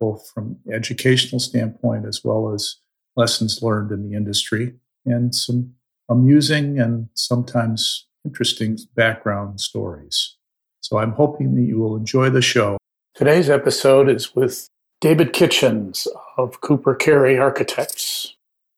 both from educational standpoint as well as lessons learned in the industry and some amusing and sometimes interesting background stories. So I'm hoping that you will enjoy the show. Today's episode is with David Kitchens of Cooper Carry Architects.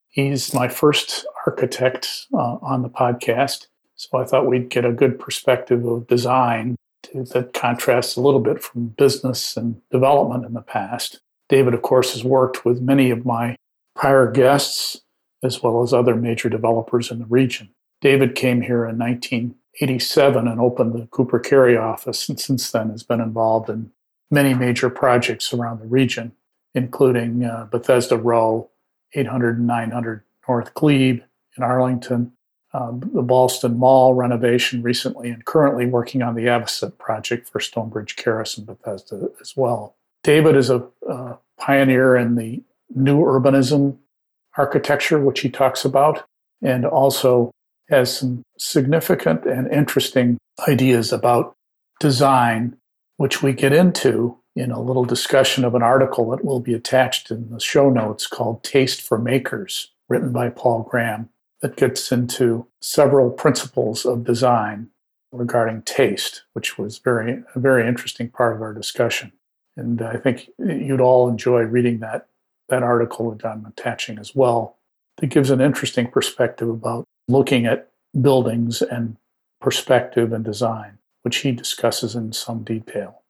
He's my first architect uh, on the podcast, so I thought we'd get a good perspective of design that contrasts a little bit from business and development in the past. David, of course, has worked with many of my prior guests as well as other major developers in the region. David came here in 1987 and opened the Cooper Carry office, and since then has been involved in many major projects around the region, including uh, Bethesda Row, 800 and 900 North Glebe in Arlington, um, the Ballston Mall renovation recently, and currently working on the Avocet project for Stonebridge Carras and Bethesda as well. David is a uh, pioneer in the new urbanism architecture, which he talks about, and also has some significant and interesting ideas about design, which we get into in a little discussion of an article that will be attached in the show notes called Taste for Makers, written by Paul Graham that gets into several principles of design regarding taste, which was very a very interesting part of our discussion. And I think you'd all enjoy reading that that article that I'm attaching as well. That gives an interesting perspective about looking at buildings and perspective and design, which he discusses in some detail.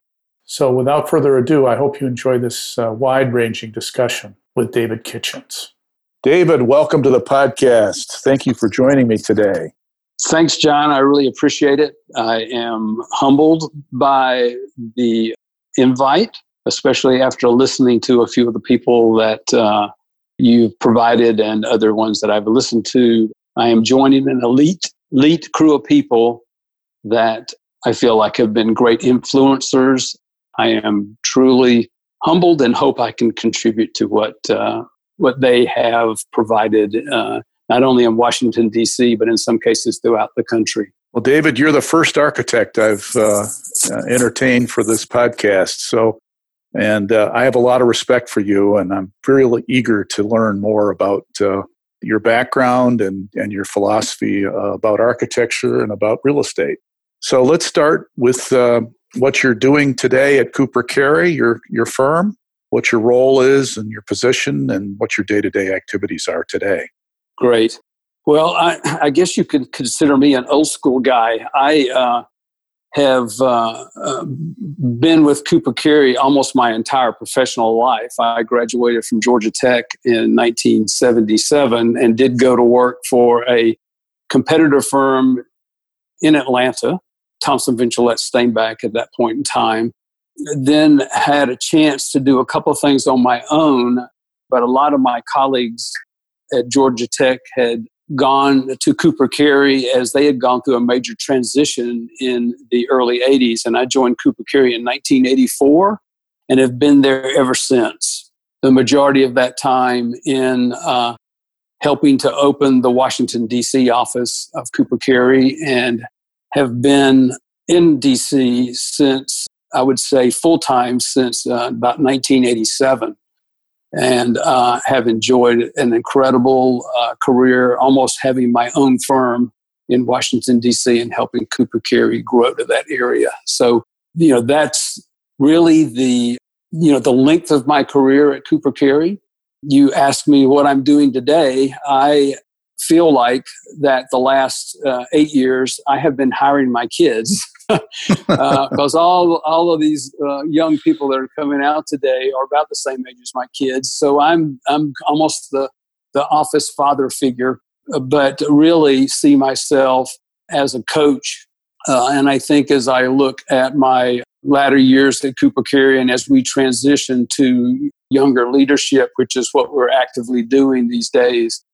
So, without further ado, I hope you enjoy this uh, wide ranging discussion with David Kitchens. David, welcome to the podcast. Thank you for joining me today. Thanks, John. I really appreciate it. I am humbled by the invite, especially after listening to a few of the people that uh, you've provided and other ones that I've listened to. I am joining an elite, elite crew of people that I feel like have been great influencers. I am truly humbled and hope I can contribute to what uh, what they have provided, uh, not only in Washington, D.C., but in some cases throughout the country. Well, David, you're the first architect I've uh, uh, entertained for this podcast. So, and uh, I have a lot of respect for you, and I'm very eager to learn more about uh, your background and, and your philosophy uh, about architecture and about real estate. So, let's start with uh, what you're doing today at Cooper Carry, your, your firm what your role is and your position and what your day-to-day activities are today. Great. Well i, I guess you could consider me an old school guy. I uh, have uh, uh, been with cooper carry almost my entire professional life. I graduated from georgia tech in 1977 and did go to work for a competitor firm in atlanta thompson Ventulett Stainback at that point in time then had a chance to do a couple things on my own, but a lot of my colleagues at Georgia Tech had gone to Cooper Carry as they had gone through a major transition in the early 80s. And I joined Cooper Carry in 1984 and have been there ever since. The majority of that time in uh, helping to open the Washington, D.C. office of Cooper Carry and have been in D.C. since I would say, full time since uh, about 1987 and uh, have enjoyed an incredible uh, career, almost having my own firm in Washington, D.C., and helping Cooper Carry grow to that area. So, you know, that's really the, you know, the length of my career at Cooper Carry. You ask me what I'm doing today. I feel like that the last uh, eight years I have been hiring my kids because uh, all all of these uh, young people that are coming out today are about the same age as my kids. So I'm I'm almost the the office father figure, uh, but really see myself as a coach. Uh, and I think as I look at my latter years at Cooper Carry and as we transition to younger leadership, which is what we're actively doing these days,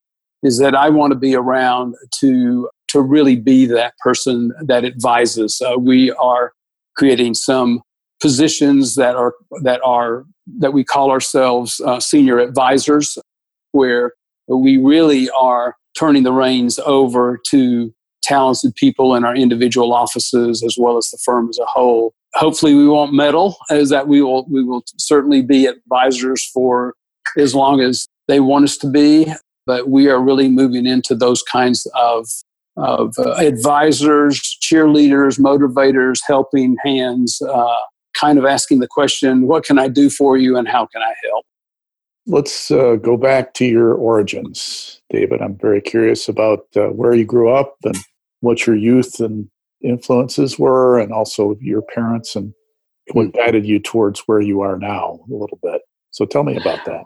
is that I want to be around to to really be that person that advises. Uh, we are creating some positions that are that are that we call ourselves uh, senior advisors, where we really are turning the reins over to talented people in our individual offices as well as the firm as a whole. Hopefully, we won't meddle, as that we will we will certainly be advisors for as long as they want us to be. But we are really moving into those kinds of of uh, advisors, cheerleaders, motivators, helping hands, uh, kind of asking the question, "What can I do for you, and how can I help?" Let's uh, go back to your origins, David. I'm very curious about uh, where you grew up and what your youth and influences were, and also your parents and what hmm. guided you towards where you are now a little bit. So tell me about that.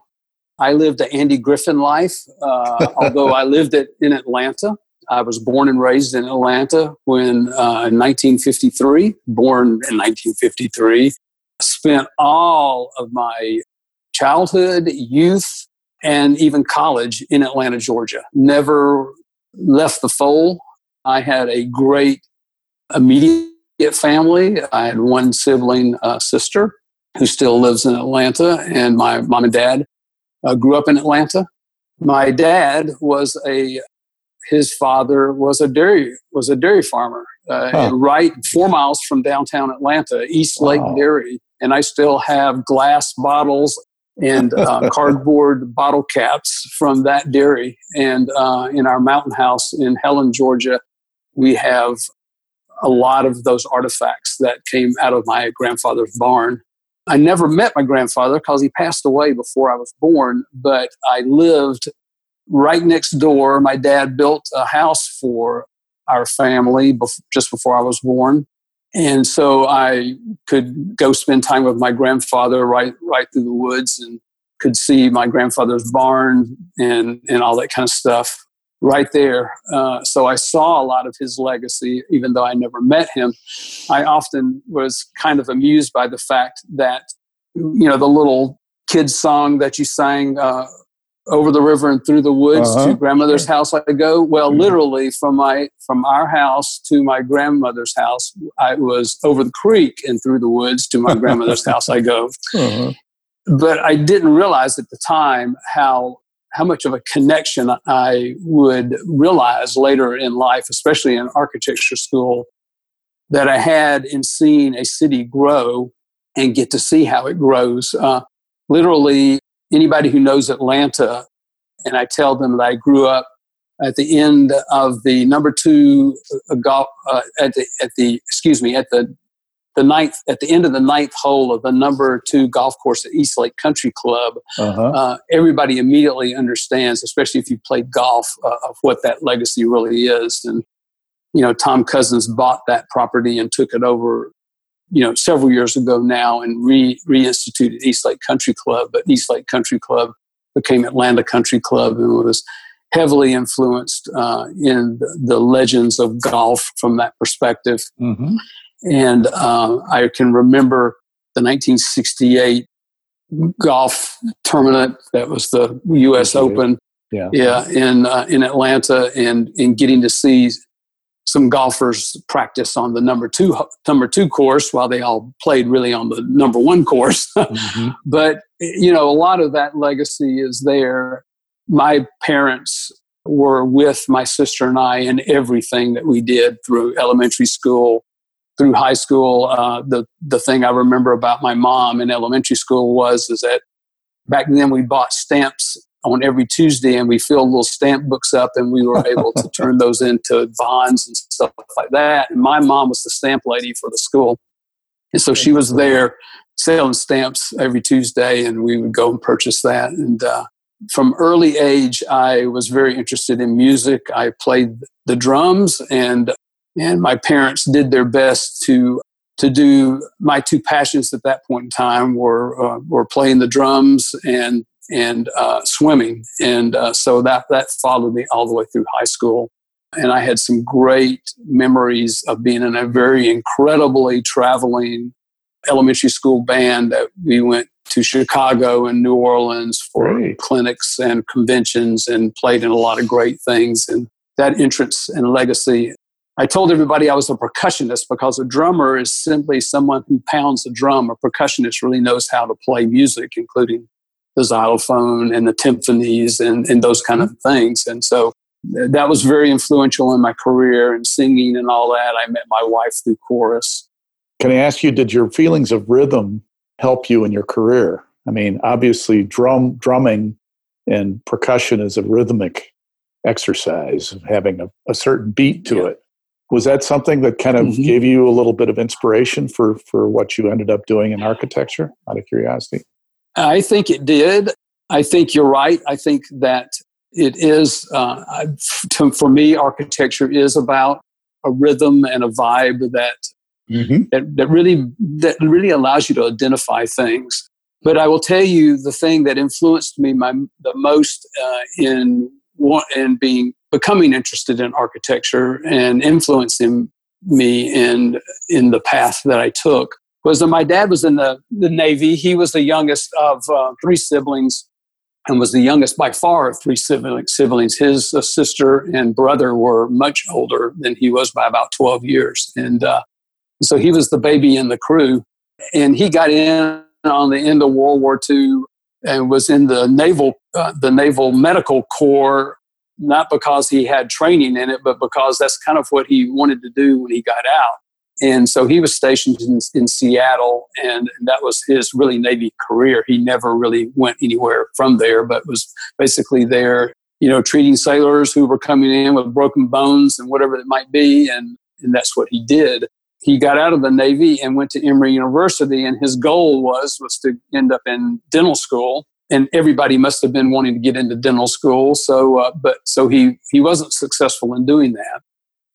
I lived an Andy Griffith life, uh, although I lived it in Atlanta. I was born and raised in Atlanta when uh, in 1953, born in 1953. Spent all of my childhood, youth, and even college in Atlanta, Georgia. Never left the fold. I had a great immediate family. I had one sibling uh, sister who still lives in Atlanta, and my mom and dad uh, grew up in Atlanta. My dad was a his father was a dairy was a dairy farmer uh, huh. right four miles from downtown Atlanta, East wow. Lake Dairy, and I still have glass bottles and uh, cardboard bottle caps from that dairy. And uh, in our mountain house in Helen, Georgia, we have a lot of those artifacts that came out of my grandfather's barn. I never met my grandfather because he passed away before I was born, but I lived right next door. My dad built a house for our family just before I was born. And so I could go spend time with my grandfather right right through the woods and could see my grandfather's barn and, and all that kind of stuff right there. Uh, so I saw a lot of his legacy, even though I never met him. I often was kind of amused by the fact that, you know, the little kids song that you sang uh, over the river and through the woods uh-huh. to grandmother's house I go. Well, mm-hmm. literally from my from our house to my grandmother's house, I was over the creek and through the woods to my grandmother's house I go. Uh-huh. But I didn't realize at the time how how much of a connection I would realize later in life, especially in architecture school, that I had in seeing a city grow and get to see how it grows. Uh, literally, anybody who knows Atlanta, and I tell them that I grew up at the end of the number two uh, golf uh, at the at the excuse me at the the ninth at the end of the ninth hole of the number two golf course at East Lake Country Club. Uh-huh. Uh, everybody immediately understands, especially if you played golf, uh, of what that legacy really is. And you know, Tom Cousins bought that property and took it over you know, several years ago now and re, reinstituted East Lake Country Club. But East Lake Country Club became Atlanta Country Club and was heavily influenced uh, in the legends of golf from that perspective. Mm-hmm. And uh, I can remember the 1968 golf tournament that was the U.S. Open. Yeah, yeah, in uh, in Atlanta, and in getting to see some golfers practice on the number two number two course while they all played really on the number one course. mm-hmm. But you know, a lot of that legacy is there. My parents were with my sister and I in everything that we did through elementary school, through high school. Uh, the the thing I remember about my mom in elementary school was is that back then we bought stamps on every Tuesday, and we filled little stamp books up, and we were able to turn those into bonds and stuff like that. And my mom was the stamp lady for the school, and so she was there selling stamps every Tuesday, and we would go and purchase that. And uh, from early age, I was very interested in music. I played the drums, and and my parents did their best to to do my two passions at that point in time were uh, were playing the drums and and uh, swimming. And uh, so that, that followed me all the way through high school. And I had some great memories of being in a very incredibly traveling elementary school band that we went to Chicago and New Orleans for clinics and conventions and played in a lot of great things. And that entrance and legacy. I told everybody I was a percussionist because a drummer is simply someone who pounds a drum. A percussionist really knows how to play music, including the xylophone and the timpanis and, and those kind of things. And so that was very influential in my career and singing and all that. I met my wife through chorus. Can I ask you, did your feelings of rhythm help you in your career? I mean, obviously, drum drumming and percussion is a rhythmic exercise, having a, a certain beat to yeah. it. Was that something that kind of mm-hmm. gave you a little bit of inspiration for for what you ended up doing in architecture? Out of curiosity, I think it did. I think you're right. I think that it is uh, to, for me, architecture is about a rhythm and a vibe that mm-hmm. that, that really that really allows you to identify things. But I will tell you the thing that influenced me my, the most uh, in in being becoming interested in architecture and influencing me in in the path that I took was that my dad was in the, the Navy. He was the youngest of uh, three siblings and was the youngest by far of three siblings. His uh, sister and brother were much older than he was by about 12 years. And uh, so he was the baby in the crew. And he got in on the end of World War II and was in the naval, uh, the naval medical corps, not because he had training in it, but because that's kind of what he wanted to do when he got out. And so he was stationed in, in Seattle, and that was his really Navy career. He never really went anywhere from there, but was basically there, you know, treating sailors who were coming in with broken bones and whatever it might be. And, and that's what he did. He got out of the Navy and went to Emory University, and his goal was was to end up in dental school. And everybody must have been wanting to get into dental school. So, uh, but so he he wasn't successful in doing that.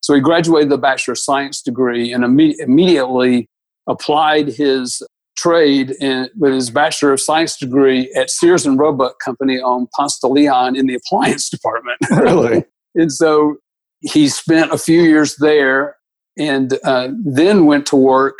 So he graduated the Bachelor of Science degree and imme- immediately applied his trade in, with his Bachelor of Science degree at Sears and Roebuck Company on Ponce de Leon in the appliance department. Really? and so he spent a few years there and uh, then went to work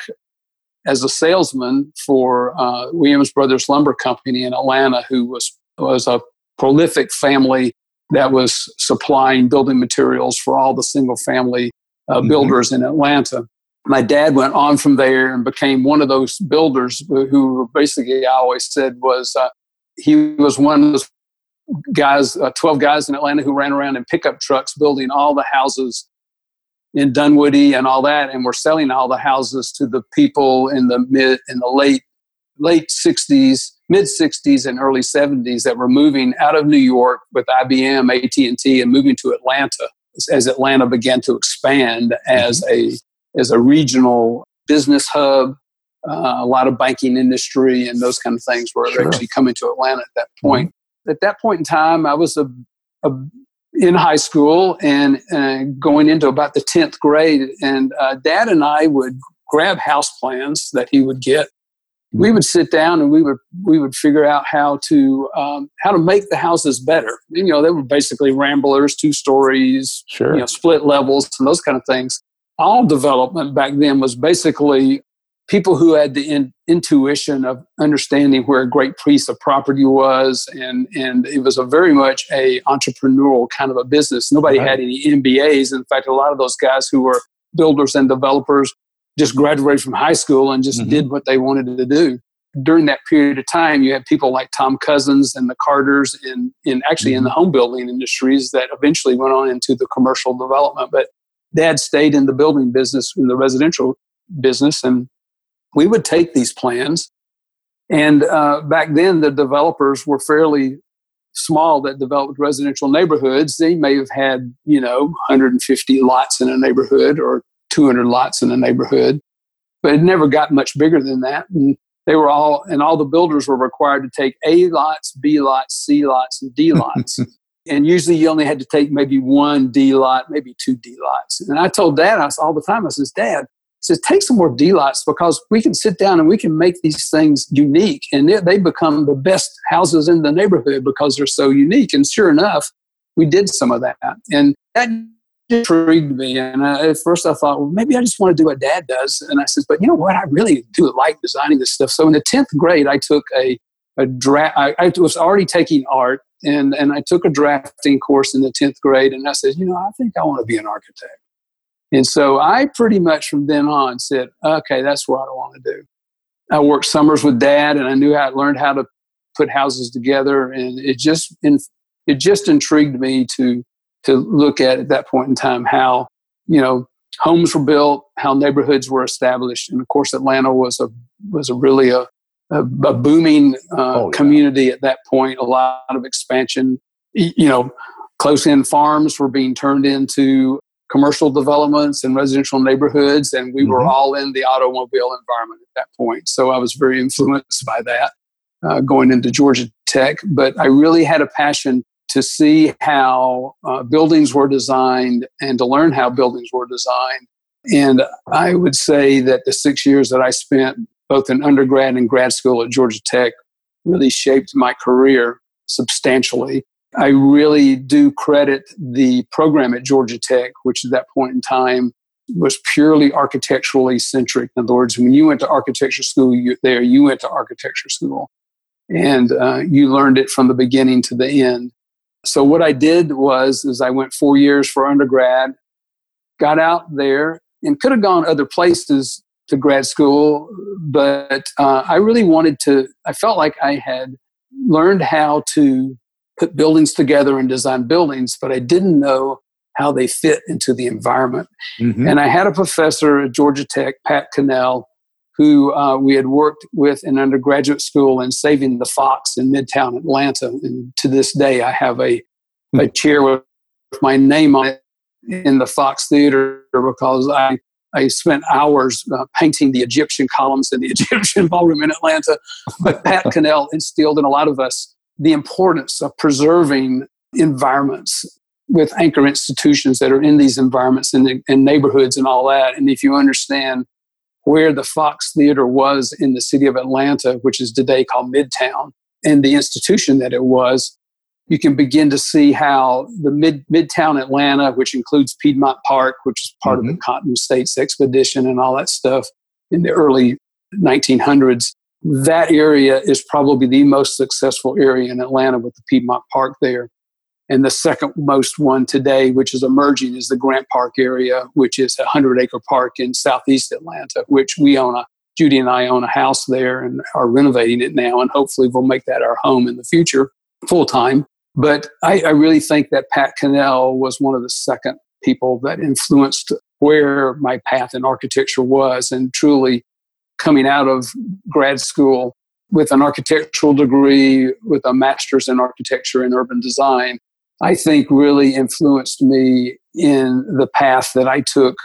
as a salesman for uh, Williams Brothers Lumber Company in Atlanta, who was, was a prolific family that was supplying building materials for all the single family uh, mm-hmm. builders in Atlanta. My dad went on from there and became one of those builders who basically I always said was uh, he was one of those guys, uh, 12 guys in Atlanta who ran around in pickup trucks building all the houses in Dunwoody and all that, and were selling all the houses to the people in the mid in the late late 60s mid 60s and early 70s that were moving out of New York with IBM, AT&T, and moving to Atlanta as Atlanta began to expand as mm-hmm. a as a regional business hub. Uh, a lot of banking industry and those kind of things were sure. actually coming to Atlanta at that mm-hmm. point. Mm-hmm. At that point in time, I was a, a in high school and uh, going into about the 10th grade, and uh, dad and I would grab house plans that he would get we would sit down and we would we would figure out how to um, how to make the houses better. You know, they were basically ramblers, two stories, sure. you know, split levels, and those kind of things. All development back then was basically people who had the in, intuition of understanding where a great piece of property was, and and it was a very much a entrepreneurial kind of a business. Nobody right. had any MBAs. In fact, a lot of those guys who were builders and developers just graduated from high school and just mm-hmm. did what they wanted to do. During that period of time, you had people like Tom Cousins and the Carters, in, in actually mm-hmm. in the home building industries that eventually went on into the commercial development. But Dad stayed in the building business, in the residential business, and we would take these plans. And uh, back then, the developers were fairly small that developed residential neighborhoods. They may have had, you know, 150 lots in a neighborhood or 200 lots in the neighborhood, but it never got much bigger than that. And they were all, and all the builders were required to take A lots, B lots, C lots, and D lots. and usually you only had to take maybe one D lot, maybe two D lots. And I told Dad I, all the time, I says, Dad, I says, take some more D lots because we can sit down and we can make these things unique. And they, they become the best houses in the neighborhood because they're so unique. And sure enough, we did some of that. And that intrigued me. And uh, at first I thought, well, maybe I just want to do what dad does. And I said, but you know what? I really do like designing this stuff. So in the 10th grade, I took a a draft. I, I, was already taking art, and and I took a drafting course in the tenth grade, and I said, you know, I think I want to be an architect. And so I pretty much from then on said, okay, that's what I want to do. I worked summers with dad, and I knew how I learned how to put houses together, and it just it just intrigued me to to look at at that point in time how you know homes were built, how neighborhoods were established, and of course Atlanta was a was a really a a, a booming uh, oh, yeah. community at that point. A lot of expansion. You know, close in farms were being turned into commercial developments and residential neighborhoods, and we mm-hmm. were all in the automobile environment at that point. So I was very influenced by that uh, going into Georgia Tech. But I really had a passion to see how uh, buildings were designed and to learn how buildings were designed. And I would say that the six years that I spent both in undergrad and grad school at Georgia Tech really shaped my career substantially. I really do credit the program at Georgia Tech, which at that point in time was purely architecturally centric. In other words, when you went to architecture school you, there, you went to architecture school and uh, you learned it from the beginning to the end. So what I did was, is I went four years for undergrad, got out there, and could have gone other places to grad school, but uh, I really wanted to. I felt like I had learned how to put buildings together and design buildings, but I didn't know how they fit into the environment. Mm-hmm. And I had a professor at Georgia Tech, Pat Cannell, who uh, we had worked with in undergraduate school in Saving the Fox in Midtown Atlanta. And to this day, I have a, a hmm. chair with my name on it in the Fox Theater because I, I spent hours uh, painting the Egyptian columns in the Egyptian ballroom in Atlanta. But Pat Cannell instilled in a lot of us the importance of preserving environments with anchor institutions that are in these environments and, and neighborhoods and all that. And if you understand where the Fox Theater was in the city of Atlanta, which is today called Midtown, and the institution that it was, you can begin to see how the mid Midtown Atlanta, which includes Piedmont Park, which is part mm-hmm. of the mm-hmm. Cotton States expedition and all that stuff in the early 1900s, that area is probably the most successful area in Atlanta with the Piedmont Park there. And the second most one today, which is emerging, is the Grant Park area, which is a 100 acre park in southeast Atlanta, which we own a, Judy and I own a house there and are renovating it now. And hopefully we'll make that our home in the future full time. But I, I really think that Pat Cannell was one of the second people that influenced where my path in architecture was. And truly coming out of grad school with an architectural degree, with a master's in architecture and urban design, I think really influenced me in the path that I took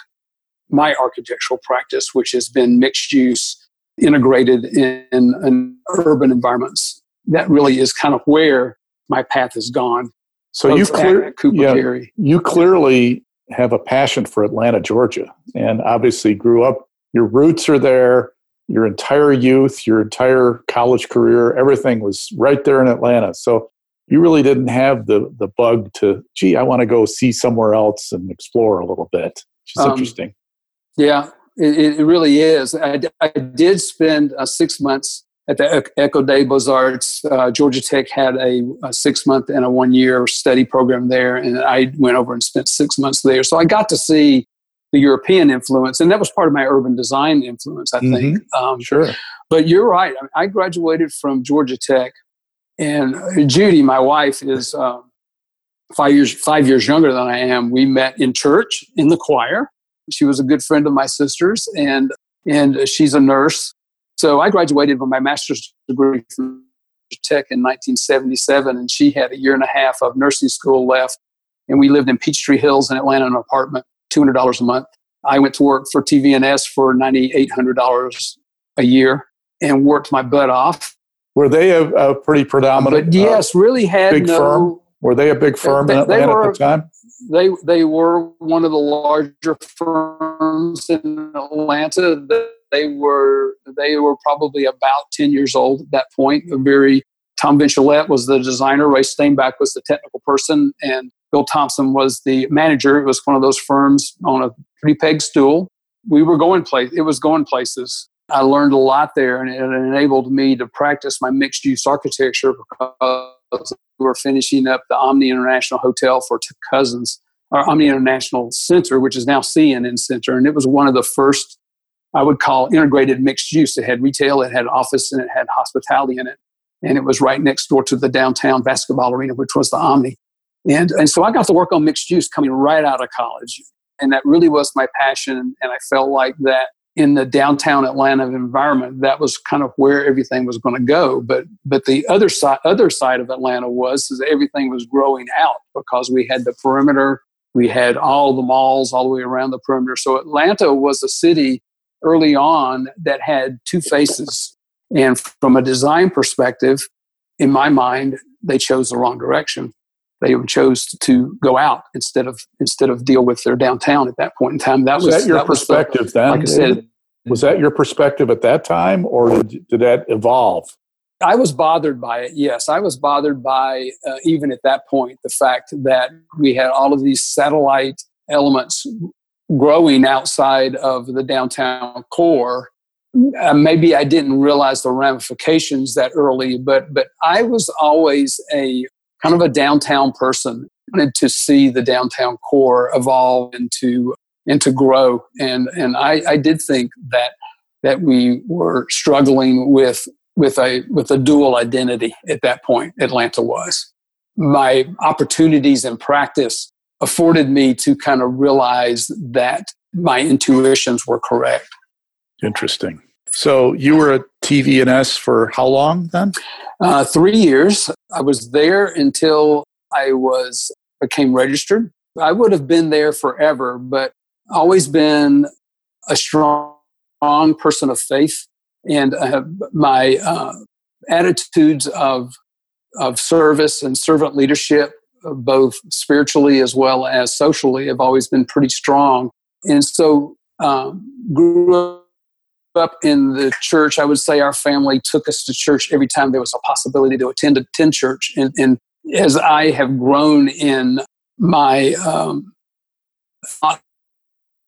my architectural practice, which has been mixed use, integrated in, in urban environments. That really is kind of where my path has gone. So you clear, yeah, you clearly have a passion for Atlanta, Georgia, and obviously grew up. Your roots are there. Your entire youth, your entire college career, everything was right there in Atlanta. So you really didn't have the the bug to gee i want to go see somewhere else and explore a little bit which is um, interesting. yeah it, it, really is. I, I did spend uh, six months at the École des Beaux-Arts. Uh, georgia tech had a, a six month and a one year study program there and i went over and spent six months there. So i got to see the european influence and that was part of my urban design influence i think. Mm-hmm. um, sure. but you're right. I graduated from georgia tech and Judy, my wife, is uh, five years five years younger than I am. We met in church in the choir. She was a good friend of my sister's, and and she's a nurse. So I graduated with my master's degree from Tech in 1977, and she had a year and a half of nursing school left. And we lived in Peachtree Hills in Atlanta, in an apartment, two hundred dollars a month. I went to work for TVNS for ninety eight hundred dollars a year and worked my butt off were they a, a pretty predominant? But yes, uh, really had big no, firm. Were they a big firm they, in Atlanta were, at the time? They they were one of the larger firms in Atlanta. They were they were probably about ten years old at that point. A very Tom Ventulett was the designer. Ray Stainback was the technical person, and Bill Thompson was the manager. It was one of those firms on a three peg stool. We were going place. It was going places. I learned a lot there, and it enabled me to practice my mixed use architecture because we were finishing up the Omni International Hotel for Cousins, or Omni International Center, which is now CNN Center, and it was one of the first I would call integrated mixed use. It had retail, it had office, and it had hospitality in it. And it was right next door to the downtown basketball arena, which was the Omni. And, and so I got to work on mixed use coming right out of college. And that really was my passion. And I felt like that in the downtown Atlanta environment, that was kind of where everything was going to go. But but the other side other side of Atlanta was is everything was growing out because we had the perimeter, we had all the malls all the way around the perimeter. So Atlanta was a city early on that had two faces. And from a design perspective, in my mind, they chose the wrong direction. They chose to go out instead of instead of deal with their downtown at that point in time. That was, was that your that perspective the, then? Like I said, was that your perspective at that time, or did, did that evolve? I was bothered by it. Yes, I was bothered by uh, even at that point the fact that we had all of these satellite elements growing outside of the downtown core. Uh, maybe I didn't realize the ramifications that early, but but I was always a kind of a downtown person. Wanted to see the downtown core evolve and to and to grow. And and I, I did think that that we were struggling with with a with a dual identity at that point. Atlanta was. My opportunities in practice afforded me to kind of realize that my intuitions were correct. Interesting. So you were at TVNS for how long then? Uh, three years. I was there until I was became registered. I would have been there forever, but always been a strong, strong person of faith, and my uh, attitudes of of service and servant leadership both spiritually as well as socially, have always been pretty strong. And so, um, grew up in the church. I would say our family took us to church every time there was a possibility to attend attend church. And, and as I have grown in my um, thought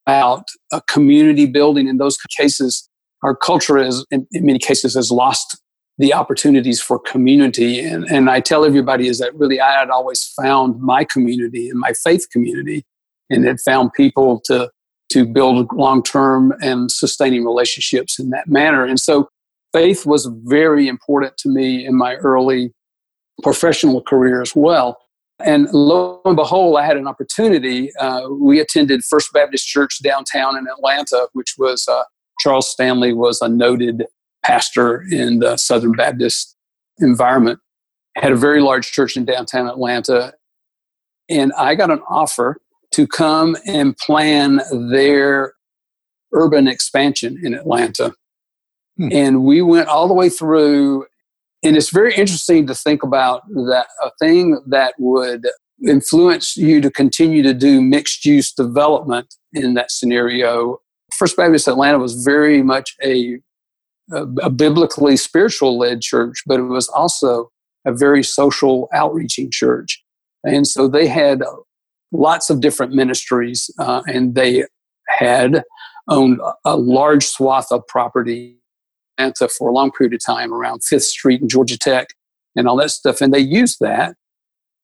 about a community building in those cases, our culture is in, in many cases has lost the opportunities for community. And, and I tell everybody is that really I had always found my community and my faith community and had found people to, to build long term and sustaining relationships in that manner. And so faith was very important to me in my early professional career as well. And lo and behold, I had an opportunity. Uh, we attended First Baptist Church downtown in Atlanta, which was uh, Charles Stanley was a noted pastor in the Southern Baptist environment, had a very large church in downtown Atlanta. And I got an offer to come and plan their urban expansion in Atlanta. Hmm. And we went all the way through. And it's very interesting to think about that a thing that would influence you to continue to do mixed use development in that scenario. First Baptist Atlanta was very much a a, a biblically spiritual led church, but it was also a very social outreaching church. And so they had lots of different ministries, uh, and they had owned a large swath of property Atlanta for a long period of time around Fifth Street and Georgia Tech and all that stuff. And they used that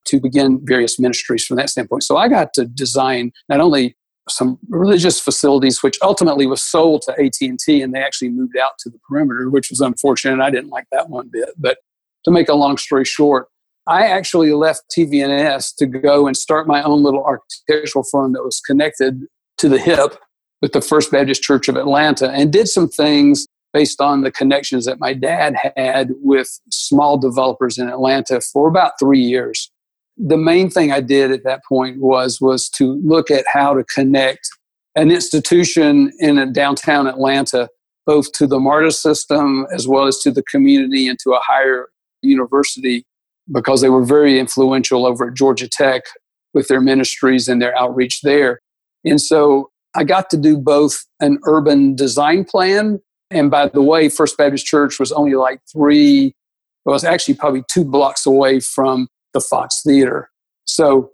to begin various ministries from that standpoint. So I got to design not only some religious facilities, which ultimately was sold to AT and T, and they actually moved out to the perimeter, which was unfortunate. I didn't like that one bit. But to make a long story short, I actually left TVNS to go and start my own little architectural firm that was connected to the hip with the First Baptist Church of Atlanta, and did some things based on the connections that my dad had with small developers in Atlanta for about three years. The main thing I did at that point was was to look at how to connect an institution in downtown Atlanta both to the MARTA system as well as to the community and to a higher university because they were very influential over at Georgia Tech with their ministries and their outreach there. And so I got to do both an urban design plan. And by the way, First Baptist Church was only like three, well, it was actually probably two blocks away from the Fox Theater. So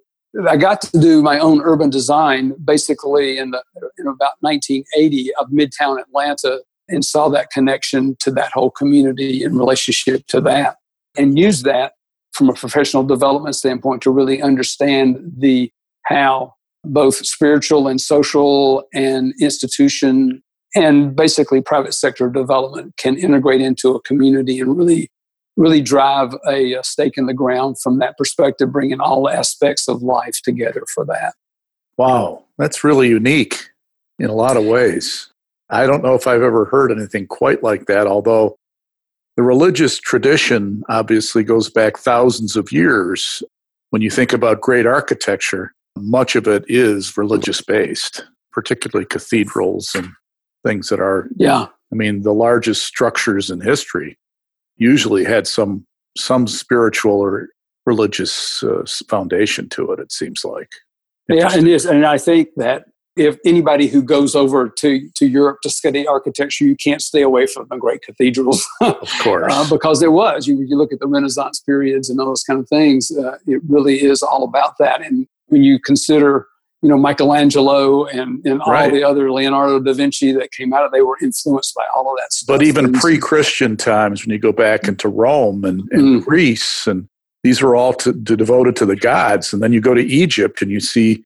I got to do my own urban design basically in, the, in about 1980 of Midtown Atlanta and saw that connection to that whole community in relationship to that and used that from a professional development standpoint to really understand the how both spiritual and social and institution and basically private sector development can integrate into a community and really really drive a, a, stake in the ground from that perspective bringing all aspects of life together for that. Wow that's really unique in a lot of ways. I don't know if i've ever heard anything quite like that although the religious tradition obviously goes back thousands of years. When you think about great architecture much of it is religious based particularly cathedrals and things that are yeah. I mean the largest structures in history usually had some some spiritual or religious uh, foundation to it it seems like. Yeah and yes and i think that if anybody who goes over to, to Europe to study architecture, you can't stay away from the great cathedrals. of course. uh, because there was. You, you look at the Renaissance periods and all those kind of things, uh, it really is all about that. And when you consider you know Michelangelo and and all right. the other Leonardo da Vinci that came out of they were influenced by all of that stuff. But even pre-Christian times, when you go back into Rome and, and mm. Greece, and these were all to, to devoted to the gods, and then you go to Egypt and you see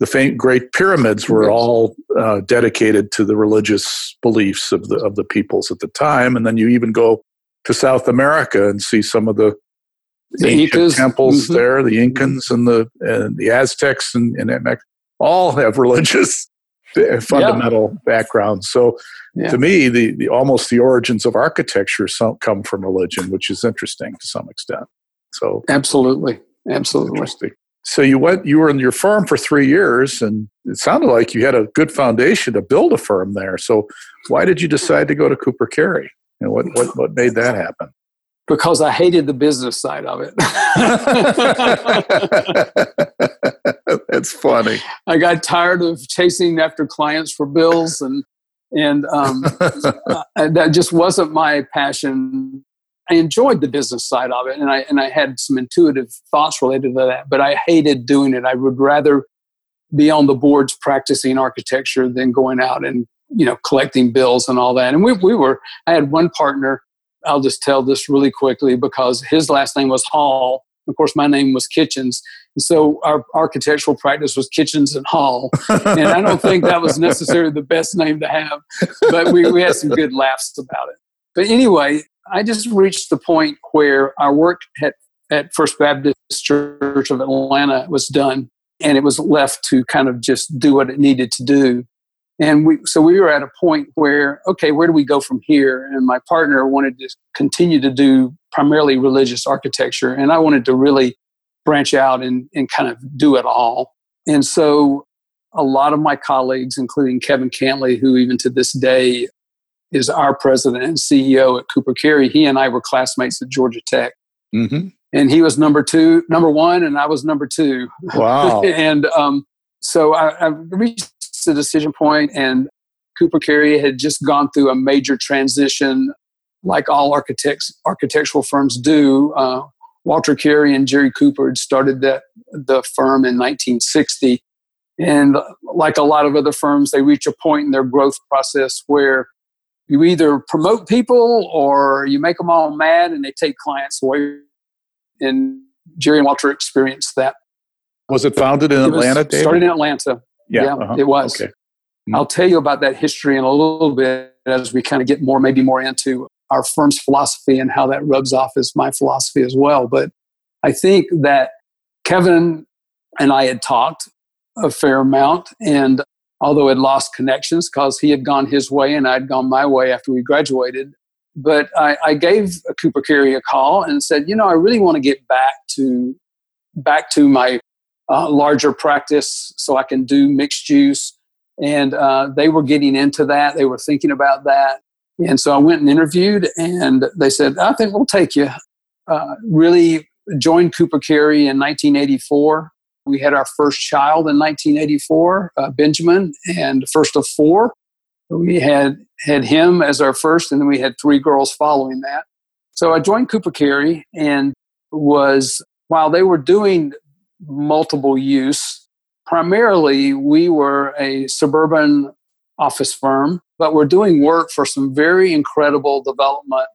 the faint great pyramids were all uh, dedicated to the religious beliefs of the of the peoples at the time, and then you even go to South America and see some of the the Incas temples mm-hmm. there, the Incans and the and the Aztecs and, and all have religious fundamental yeah. backgrounds. So yeah. to me, the, the almost the origins of architecture some, come from religion, which is interesting to some extent. So absolutely, absolutely. So you went, you were in your firm for three years, and it sounded like you had a good foundation to build a firm there. So why did you decide to go to Cooper Carry? And what, what, what made that happen? because I hated the business side of it. That's funny. I got tired of chasing after clients for bills, and and um, uh, that just wasn't my passion. I enjoyed the business side of it, and I and I had some intuitive thoughts related to that, but I hated doing it. I would rather be on the boards practicing architecture than going out and you know collecting bills and all that. And we we were. I had one partner I'll just tell this really quickly because his last name was Hall. Of course, my name was Kitchens. And so our architectural practice was Kitchens and Hall. and I don't think that was necessarily the best name to have, but we, we had some good laughs about it. But anyway, I just reached the point where our work at, at First Baptist Church of Atlanta was done and it was left to kind of just do what it needed to do. And we, so we were at a point where, okay, where do we go from here? And my partner wanted to continue to do primarily religious architecture, and I wanted to really branch out and, and kind of do it all. And so a lot of my colleagues, including Kevin Cantley, who even to this day is our president and CEO at Cooper Carry, he and I were classmates at Georgia Tech. Mm-hmm. And he was number two, number one, and I was number two. Wow. and um, so I, I reached the decision point, and Cooper Carry had just gone through a major transition, like all architects architectural firms do. Uh, Walter Carry and Jerry Cooper had started that the firm in 1960, and like a lot of other firms, they reach a point in their growth process where you either promote people or you make them all mad and they take clients away. And Jerry and Walter experienced that. Was it founded in it Atlanta? David? Started in Atlanta. Yeah, yeah uh-huh. it was. Okay. Mm-hmm. I'll tell you about that history in a little bit as we kind of get more, maybe more into our firm's philosophy and how that rubs off as my philosophy as well. But I think that Kevin and I had talked a fair amount, and although had lost connections because he had gone his way and I'd gone my way after we graduated. But I, I gave Cooper Carry a call and said, you know, I really want to get back to back to my uh, larger practice so I can do mixed use. And uh, they were getting into that. They were thinking about that. And so I went and interviewed, and they said, I think we'll take you. Uh, really joined Cooper Carry in 1984. We had our first child in 1984, uh, Benjamin, and first of four. We had had him as our first, and then we had three girls following that. So I joined Cooper Carry and was while they were doing multiple use. Primarily, we were a suburban office firm, but we're doing work for some very incredible development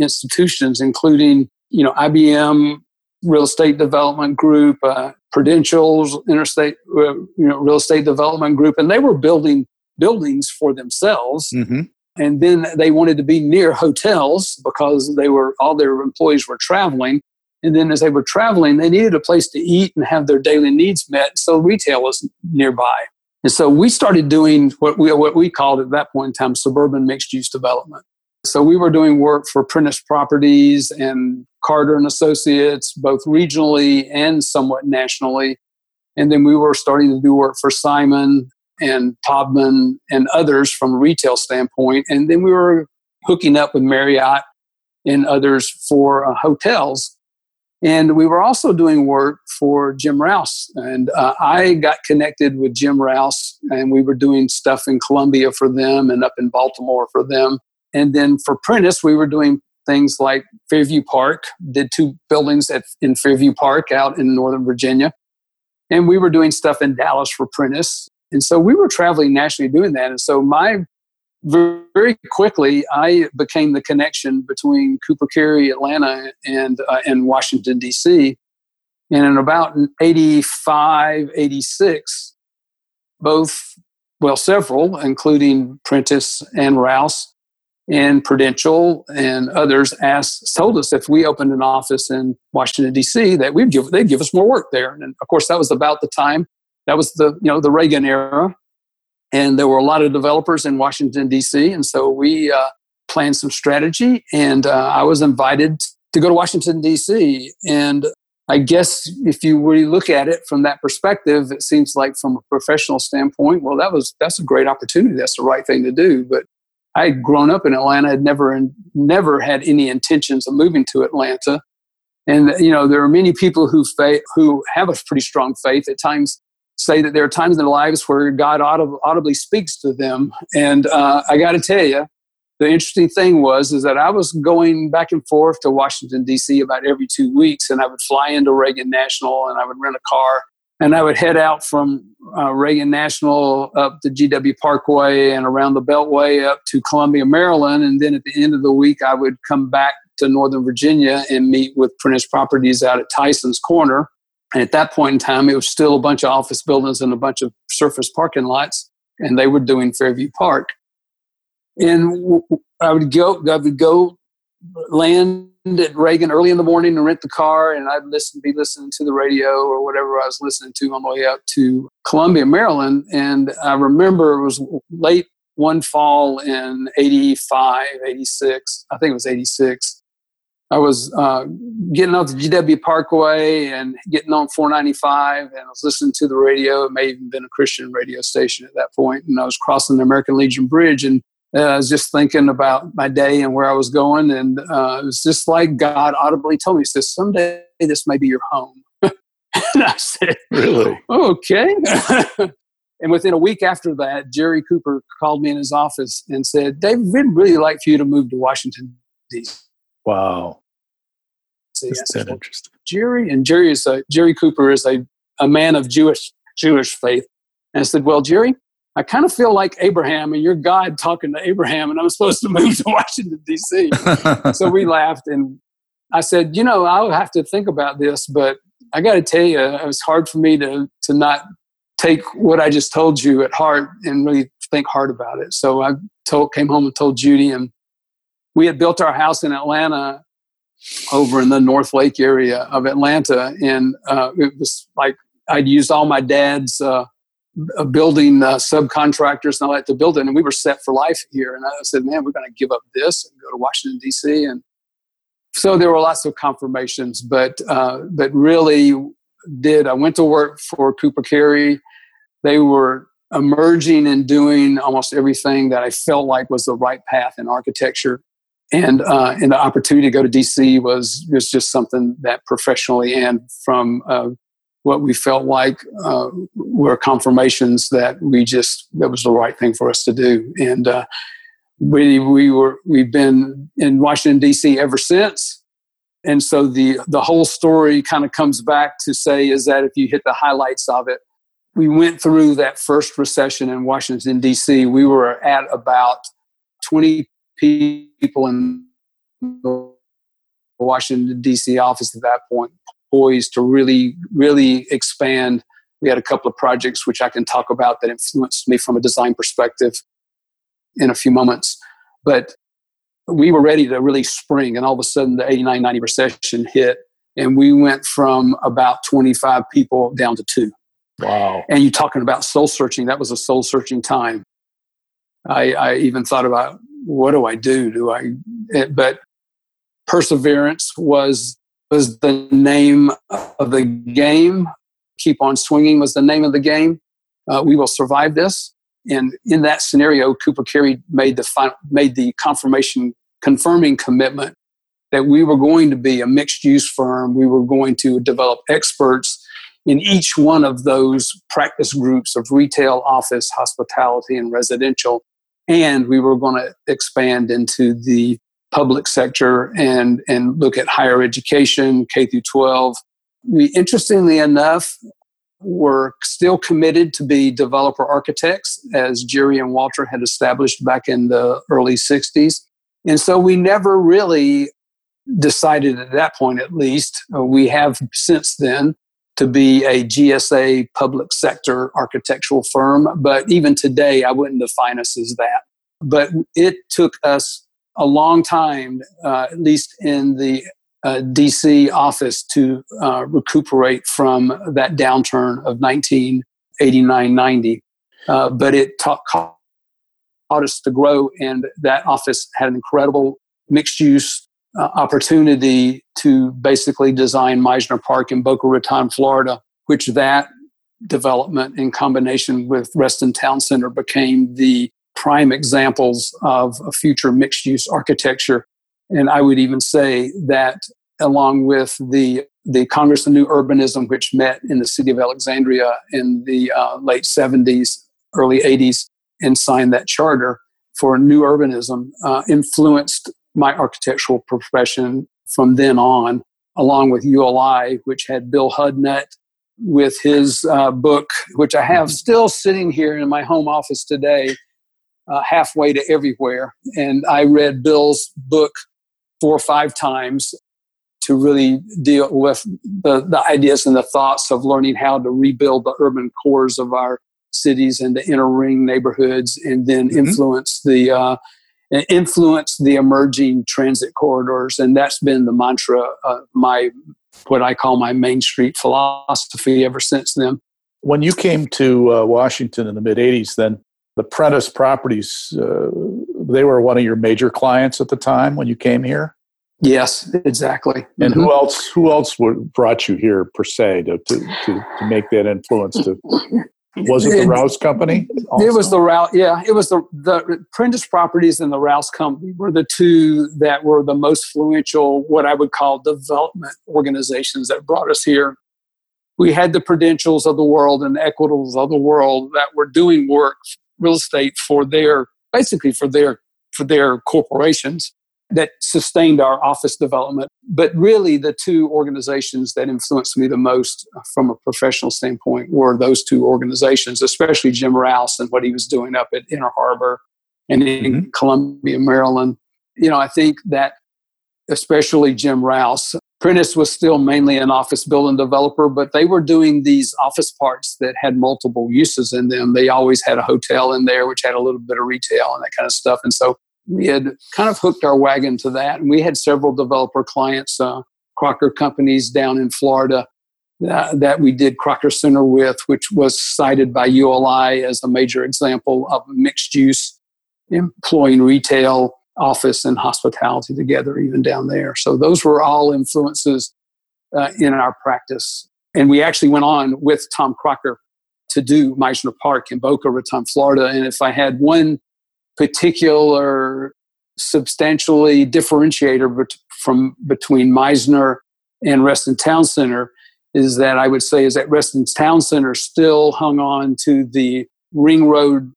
institutions, including, you know, IBM Real Estate Development Group, uh, Prudential's Interstate, uh, you know, Real Estate Development Group, and they were building buildings for themselves. Mm-hmm. And then they wanted to be near hotels because they were all their employees were traveling. And then as they were traveling, they needed a place to eat and have their daily needs met. So retail was nearby. And so we started doing what we, what we called at that point in time suburban mixed use development. So we were doing work for Prentiss Properties and Carter and Associates, both regionally and somewhat nationally. And then we were starting to do work for Simon and Taubman and others from a retail standpoint. And then we were hooking up with Marriott and others for uh, hotels. And we were also doing work for Jim Rouse. And uh, I got connected with Jim Rouse, and we were doing stuff in Columbia for them and up in Baltimore for them. And then for Prentiss, we were doing things like Fairview Park, did two buildings at, in Fairview Park out in Northern Virginia. And we were doing stuff in Dallas for Prentiss. And so we were traveling nationally doing that. And so my very quickly, I became the connection between Cooper Carry, Atlanta, and, uh, and Washington, D.C. And in about 85, 86, both, well, several, including Prentiss and Rouse and Prudential and others, asked, told us if we opened an office in Washington, D.C., that we'd give, they'd give us more work there. And of course, that was about the time, that was the, you know, the Reagan era and there were a lot of developers in Washington, D.C. And so we uh, planned some strategy, and uh, I was invited to go to Washington, D.C. And I guess if you really look at it from that perspective, it seems like from a professional standpoint, well, that was that's a great opportunity. That's the right thing to do. But I had grown up in Atlanta, had never never had any intentions of moving to Atlanta. And you know, there are many people who fa- who have a pretty strong faith. At times, say that there are times in their lives where God audib- audibly speaks to them. And uh, I got to tell you, the interesting thing was is that I was going back and forth to Washington D.C. about every two weeks, and I would fly into Reagan National, and I would rent a car, and I would head out from uh, Reagan National up to GW Parkway and around the Beltway up to Columbia, Maryland, and then at the end of the week I would come back to Northern Virginia and meet with Prentiss Properties out at Tyson's Corner and at that point in time, it was still a bunch of office buildings and a bunch of surface parking lots, and they were doing Fairview Park. And I would go, I would go land at Reagan early in the morning and rent the car, and I'd listen, be listening to the radio or whatever I was listening to on the way up to Columbia, Maryland. And I remember it was late one fall in 85, 86, I think it was 86. I was uh, getting off the GW Parkway and getting on 495, and I was listening to the radio. It may have even been a Christian radio station at that point, and I was crossing the American Legion Bridge, and uh, I was just thinking about my day and where I was going, and uh, it was just like God audibly told me, "He says someday this may be your home." and I said, "Really? Okay." and within a week after that, Jerry Cooper called me in his office and said, "Dave, we'd really like for you to move to Washington D.C." Wow. That's that interesting. Jerry and Jerry is a, Jerry Cooper is a, a man of Jewish Jewish faith. And I said, Well, Jerry, I kind of feel like Abraham and you're God talking to Abraham and I'm supposed to move to Washington, D.C. so we laughed and I said, you know, I'll have to think about this, but I got to tell you, it was hard for me to, to not take what I just told you at heart and really think hard about it. So I told, came home and told Judy and we had built our house in Atlanta over in the North Lake area of Atlanta, and uh, it was like I'd used all my dad's uh, building uh, subcontractors and all that to build it, and we were set for life here. And I said, "Man, we're going to give up this and go to Washington D.C." And so there were lots of confirmations, but uh, but really did I went to work for Cooper Carry. They were emerging and doing almost everything that I felt like was the right path in architecture and uh, and the opportunity to go to DC was was just something that professionally and from uh, what we felt like uh, were confirmations that we just that was the right thing for us to do, and uh, we we were we've been in Washington D.C. ever since. And so the the whole story kind of comes back to say is that if you hit the highlights of it, we went through that first recession in Washington, D.C., we were at about 20 people in the Washington, D.C. office at that point, poised to really, really expand. We had a couple of projects which I can talk about that influenced me from a design perspective in a few moments. But we were ready to really spring, and all of a sudden the 89 90 recession hit, and we went from about 25 people down to two. Wow. And you're talking about soul searching, that was a soul searching time. I, I even thought about what do I do? Do I, it, but perseverance was was the name of the game. Keep on swinging was the name of the game. Uh, we will survive this. And in that scenario, Cooper Carry made the final, made the confirmation confirming commitment that we were going to be a mixed use firm. We were going to develop experts in each one of those practice groups of retail, office, hospitality, and residential. And we were going to expand into the public sector and, and look at higher education, K through 12. We, interestingly enough, were still committed to be developer architects, as Jerry and Walter had established back in the early 60s. And so we never really decided at that point, at least, uh, we have since then to be a GSA public sector architectural firm. But even today, I wouldn't define us as that. But it took us a long time, uh, at least in the uh, DC office, to uh, recuperate from that downturn of 1989 90. Uh, but it taught, taught us to grow, and that office had an incredible mixed use uh, opportunity to basically design Mizner Park in Boca Raton, Florida, which that development in combination with Reston Town Center became the prime examples of a future mixed use architecture. And I would even say that along with the the Congress of New Urbanism, which met in the city of Alexandria in the uh, late 70s, early 80s, and signed that charter for new urbanism, uh, influenced my architectural profession from then on, along with ULI, which had Bill Hudnut with his uh, book, which I have still sitting here in my home office today, uh, halfway to everywhere. And I read Bill's book four or five times to really deal with the, the ideas and the thoughts of learning how to rebuild the urban cores of our cities and the inner ring neighborhoods and then mm-hmm. influence the uh, influence the emerging transit corridors. And that's been the mantra my, what I call my Main Street philosophy ever since then. When you came to uh, Washington in the mid 80s, then the Prentiss Properties, uh, they were one of your major clients at the time when you came here? Yes, exactly. And mm-hmm. who else? Who else brought you here per se to, to, to, to make that influence? To was it the Rouse Company? Also? It was the Rouse. Yeah, it was the the Prentiss Properties and the Rouse Company were the two that were the most influential, what I would call development organizations that brought us here. We had the Prudentials of the world and the Equitables of the world that were doing work, real estate for their basically for their for their corporations that sustained our office development. But really, the two organizations that influenced me the most from a professional standpoint were those two organizations, especially Jim Rouse and what he was doing up at Inner Harbor and in mm-hmm. Columbia, Maryland. You know, I think that especially Jim Rouse, Prentiss was still mainly an office building developer, but they were doing these office parts that had multiple uses in them. They always had a hotel in there, which had a little bit of retail and that kind of stuff. And so we had kind of hooked our wagon to that. And we had several developer clients, uh, Crocker companies down in Florida uh, that we did Crocker Center with, which was cited by ULI as a major example of mixed use, employing retail, office, and hospitality together, even down there. So those were all influences uh, in our practice. And we actually went on with Tom Crocker to do Mizner Park in Boca Raton, Florida. And if I had one particular substantially differentiator bet- from between Mizner and Reston Town Center is that I would say is that Reston Town Center still hung on to the ring road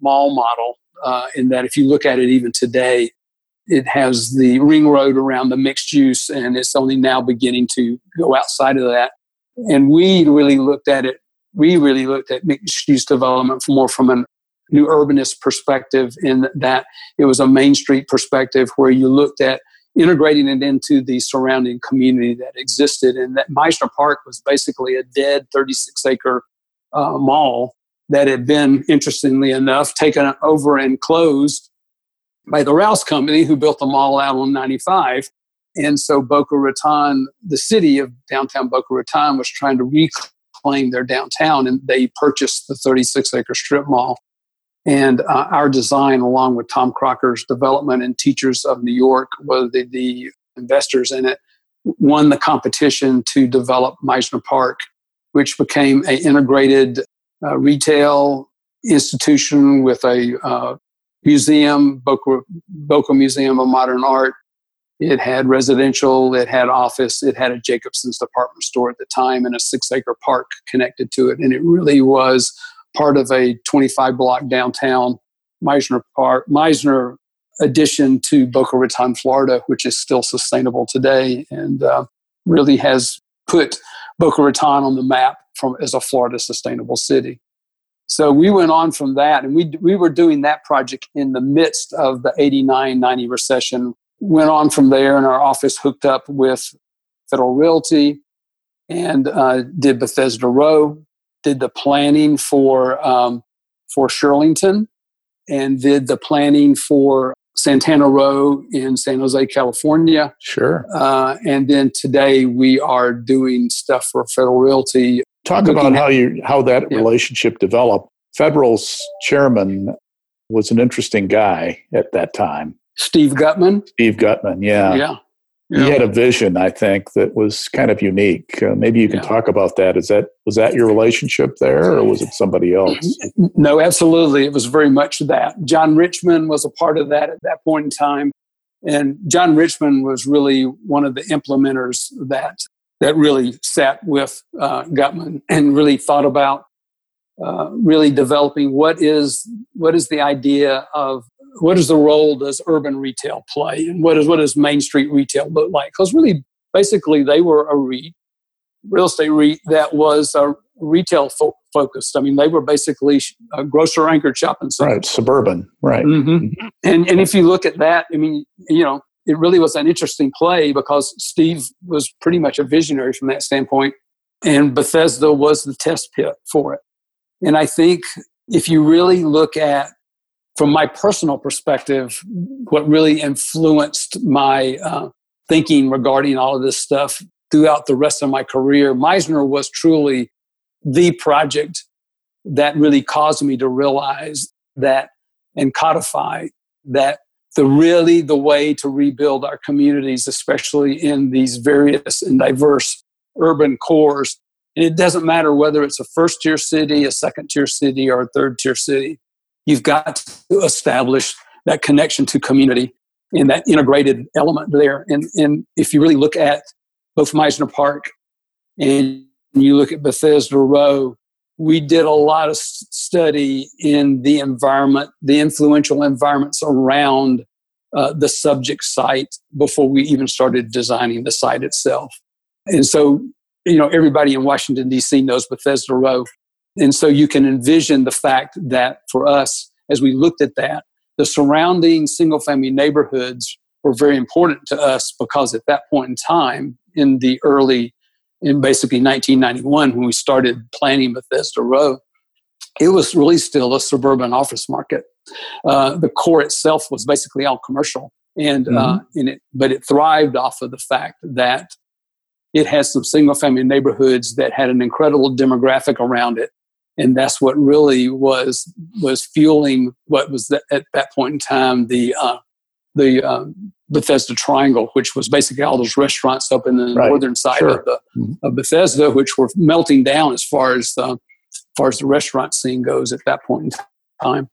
mall model. Uh, in that, if you look at it even today, it has the ring road around the mixed use, and it's only now beginning to go outside of that. And we really looked at it we really looked at mixed use development more from a new urbanist perspective in that it was a main street perspective where you looked at integrating it into the surrounding community that existed and that mizner park was basically a dead 36 acre uh, mall that had been interestingly enough taken over and closed by the rouse company who built the mall out on 95 and so Boca Raton, the city of downtown Boca Raton, was trying to reclaim their downtown, and they purchased the 36 acre strip mall. And uh, our design, along with Tom Crocker's development and Teachers of New York, were the, the investors in it, won the competition to develop Mizner Park, which became an integrated uh, retail institution with a uh, museum, Boca, Boca Museum of Modern Art, it had residential, it had office, it had a Jacobson's department store at the time, and a six acre park connected to it. And it really was part of a 25 block downtown Mizner Park, Mizner addition to Boca Raton, Florida, which is still sustainable today and uh, really has put Boca Raton on the map from, as a Florida sustainable city. So we went on from that, and we, we were doing that project in the midst of the 89 90 recession went on from there, and our office hooked up with Federal Realty and uh, did Bethesda Row, did the planning for um, for Shirlington, and did the planning for Santana Row in San Jose, California. Sure. Uh, and then today we are doing stuff for Federal Realty. Talk about how you how that yeah. relationship developed. Federal's chairman was an interesting guy at that time. Steve Gutman. Steve Gutman, yeah. Yeah. He had a vision, I think, that was kind of unique. Uh, maybe you can yeah. talk about that. Is that was that your relationship there, or was it somebody else? No, absolutely. It was very much that. John Richmond was a part of that at that point in time, and John Richmond was really one of the implementers that that really sat with uh, Gutman and really thought about uh, really developing what is what is the idea of what is the role does urban retail play and what is what does main street retail look like because really basically they were a REIT, real estate REIT that was a retail fo- focused i mean they were basically a grocer anchored shopping center right suburban right mm-hmm. mm-hmm. and and if you look at that i mean you know it really was an interesting play because steve was pretty much a visionary from that standpoint and bethesda was the test pit for it. And i think if you really look at from my personal perspective, what really influenced my uh, thinking regarding all of this stuff throughout the rest of my career, Mizner was truly the project that really caused me to realize that and codify that the really the way to rebuild our communities, especially in these various and diverse urban cores. And it doesn't matter whether it's a first tier city, a second tier city, or a third tier city you've got to establish that connection to community and that integrated element there. And, and if you really look at both Mizner Park and you look at Bethesda Row, we did a lot of study in the environment, the influential environments around uh, the subject site before we even started designing the site itself. And so, you know, everybody in Washington, D.C. knows Bethesda Row. And so you can envision the fact that for us, as we looked at that, the surrounding single family neighborhoods were very important to us because at that point in time, in the early, in basically 1991, when we started planning Bethesda Row, it was really still a suburban office market. Uh, the core itself was basically all commercial, and uh, mm-hmm. uh, in it, but it thrived off of the fact that it has some single family neighborhoods that had an incredible demographic around it and that's what really was was fueling what was the, at that point in time the uh, the um, Bethesda Triangle, which was basically all those restaurants up in the right. northern side sure. of, the, mm-hmm. of Bethesda, which were melting down as far as the, as far as the restaurant scene goes at that point in time.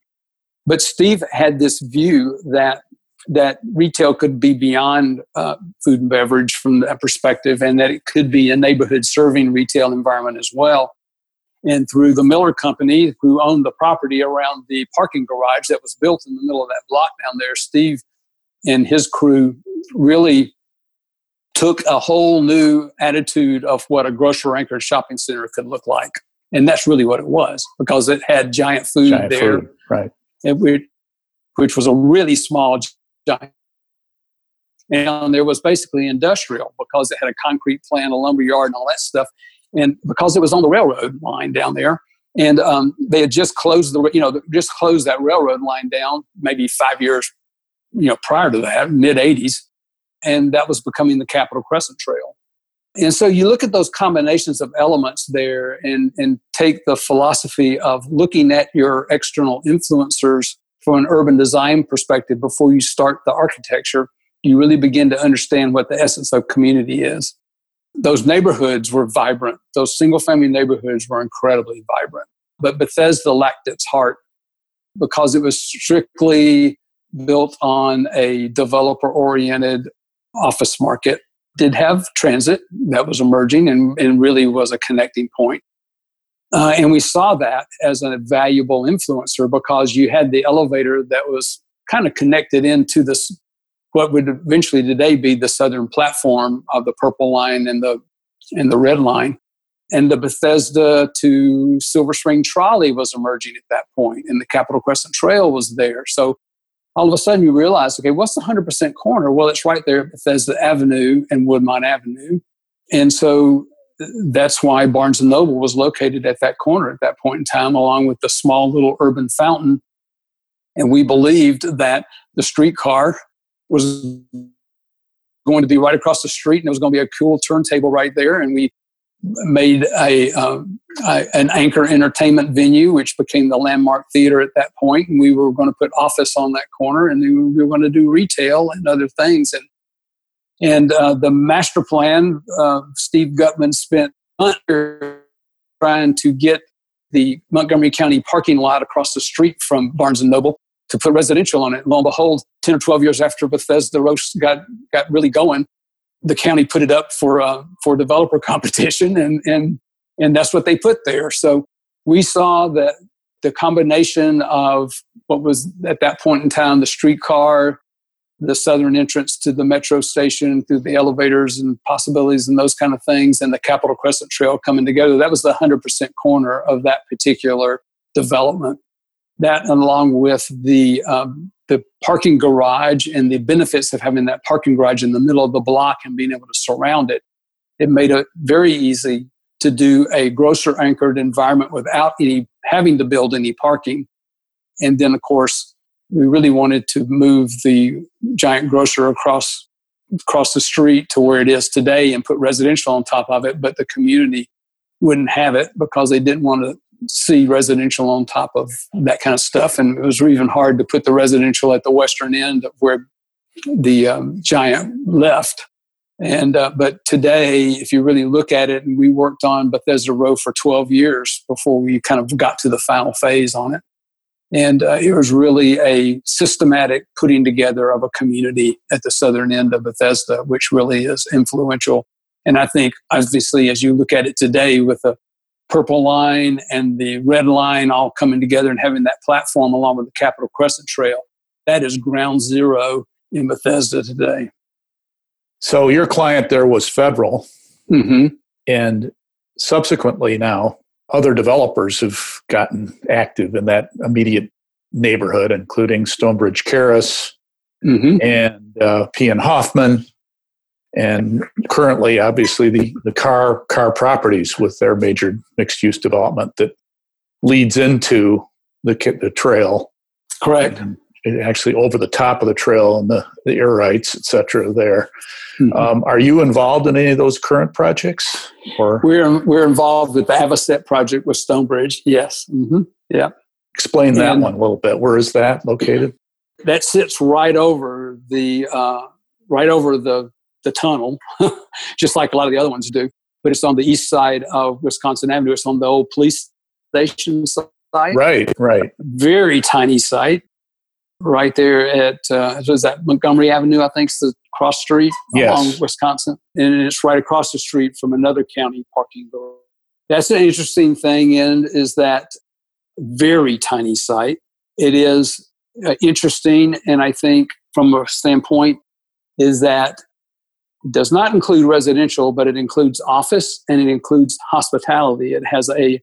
But Steve had this view that that retail could be beyond uh, food and beverage from that perspective, and that it could be a neighborhood serving retail environment as well and through the Miller Company, who owned the property around the parking garage that was built in the middle of that block down there, Steve and his crew really took a whole new attitude of what a grocery anchored shopping center could look like. And that's really what it was because it had giant food Giant there, food, right? and which was a really small giant. And there was basically industrial because it had a concrete plant, a lumber yard, and all that stuff. And because it was on the railroad line down there, and um, they had just closed the, you know, just closed that railroad line down maybe five years, you know, prior to that, mid '80s, and that was becoming the Capitol Crescent Trail. And so you look at those combinations of elements there and, and take the philosophy of looking at your external influencers from an urban design perspective before you start the architecture, you really begin to understand what the essence of community is. Those neighborhoods were vibrant. Those single family neighborhoods were incredibly vibrant. But Bethesda lacked its heart because it was strictly built on a developer oriented office market did have transit that was emerging and, and really was a connecting point. Uh, and we saw that as a valuable influencer because you had the elevator that was kind of connected into this, what would eventually today be the southern platform of the purple line and the, and the red line. And the Bethesda to Silver Spring trolley was emerging at that point, and the Capitol Crescent Trail was there. So all of a sudden you realize, okay, what's the 100% corner? Well, it's right there at Bethesda Avenue and Woodmont Avenue. And so that's why Barnes and Noble was located at that corner at that point in time, along with the small little urban fountain. And we believed that the streetcar was going to be right across the street and it was going to be a cool turntable right there. And we made a, um, a, an anchor entertainment venue, which became the Landmark Theater at that point. and we were going to put office on that corner, and we were going to do retail and other things. And and uh, the master plan, uh, Steve Gutman spent trying to get the Montgomery County parking lot across the street from Barnes and Noble to put residential on it. Lo and behold, ten or twelve years after Bethesda Row's got got really going, the county put it up for uh, for developer competition, and and and that's what they put there. So we saw that the combination of what was at that point in time the streetcar, the southern entrance to the metro station through the elevators and possibilities and those kind of things, and the Capitol Crescent Trail coming together. That was the hundred percent corner of that particular development. That, along with the um, the parking garage and the benefits of having that parking garage in the middle of the block and being able to surround it, it made it very easy to do a grocer anchored environment without any having to build any parking. And then, of course, we really wanted to move the giant grocer across across the street to where it is today and put residential on top of it, but the community wouldn't have it because they didn't want to see residential on top of that kind of stuff. And it was even hard to put the residential at the western end of where the um, giant left. And uh, but today, if you really look at it, and we worked on Bethesda Row for 12 years before we kind of got to the final phase on it. And uh, it was really a systematic putting together of a community at the southern end of Bethesda, which really is influential. And I think, obviously, as you look at it today with the purple line and the red line all coming together and having that platform along with the Capitol Crescent Trail, that is ground zero in Bethesda today. So your client there was federal, hmm and subsequently now other developers have gotten active in that immediate neighborhood, including Stonebridge Carras hmm and uh, PN Hoffman, and currently, obviously, the the Carr Carr properties with their major mixed use development that leads into the the trail Correct. and it actually over the top of the trail and the, the air rights, et cetera, there. Mhm. Um, are you involved in any of those current projects? Or We're we're involved with the Avocet project with Stonebridge. Yes. hmm explain that And- one a little bit. Where is that located? That sits right over the uh, right over the the tunnel, just like a lot of the other ones do. But it's on the east side of Wisconsin Avenue. It's on the old police station site. Right, right. Very tiny site, right there at uh, what is that Montgomery Avenue? I think it's the cross street Yes. along Wisconsin, and it's right across the street from another county parking garage. That's an interesting thing, and is that very tiny site. It is uh, interesting, and I think from a standpoint is that does not include residential, but it includes office and it includes hospitality. It has a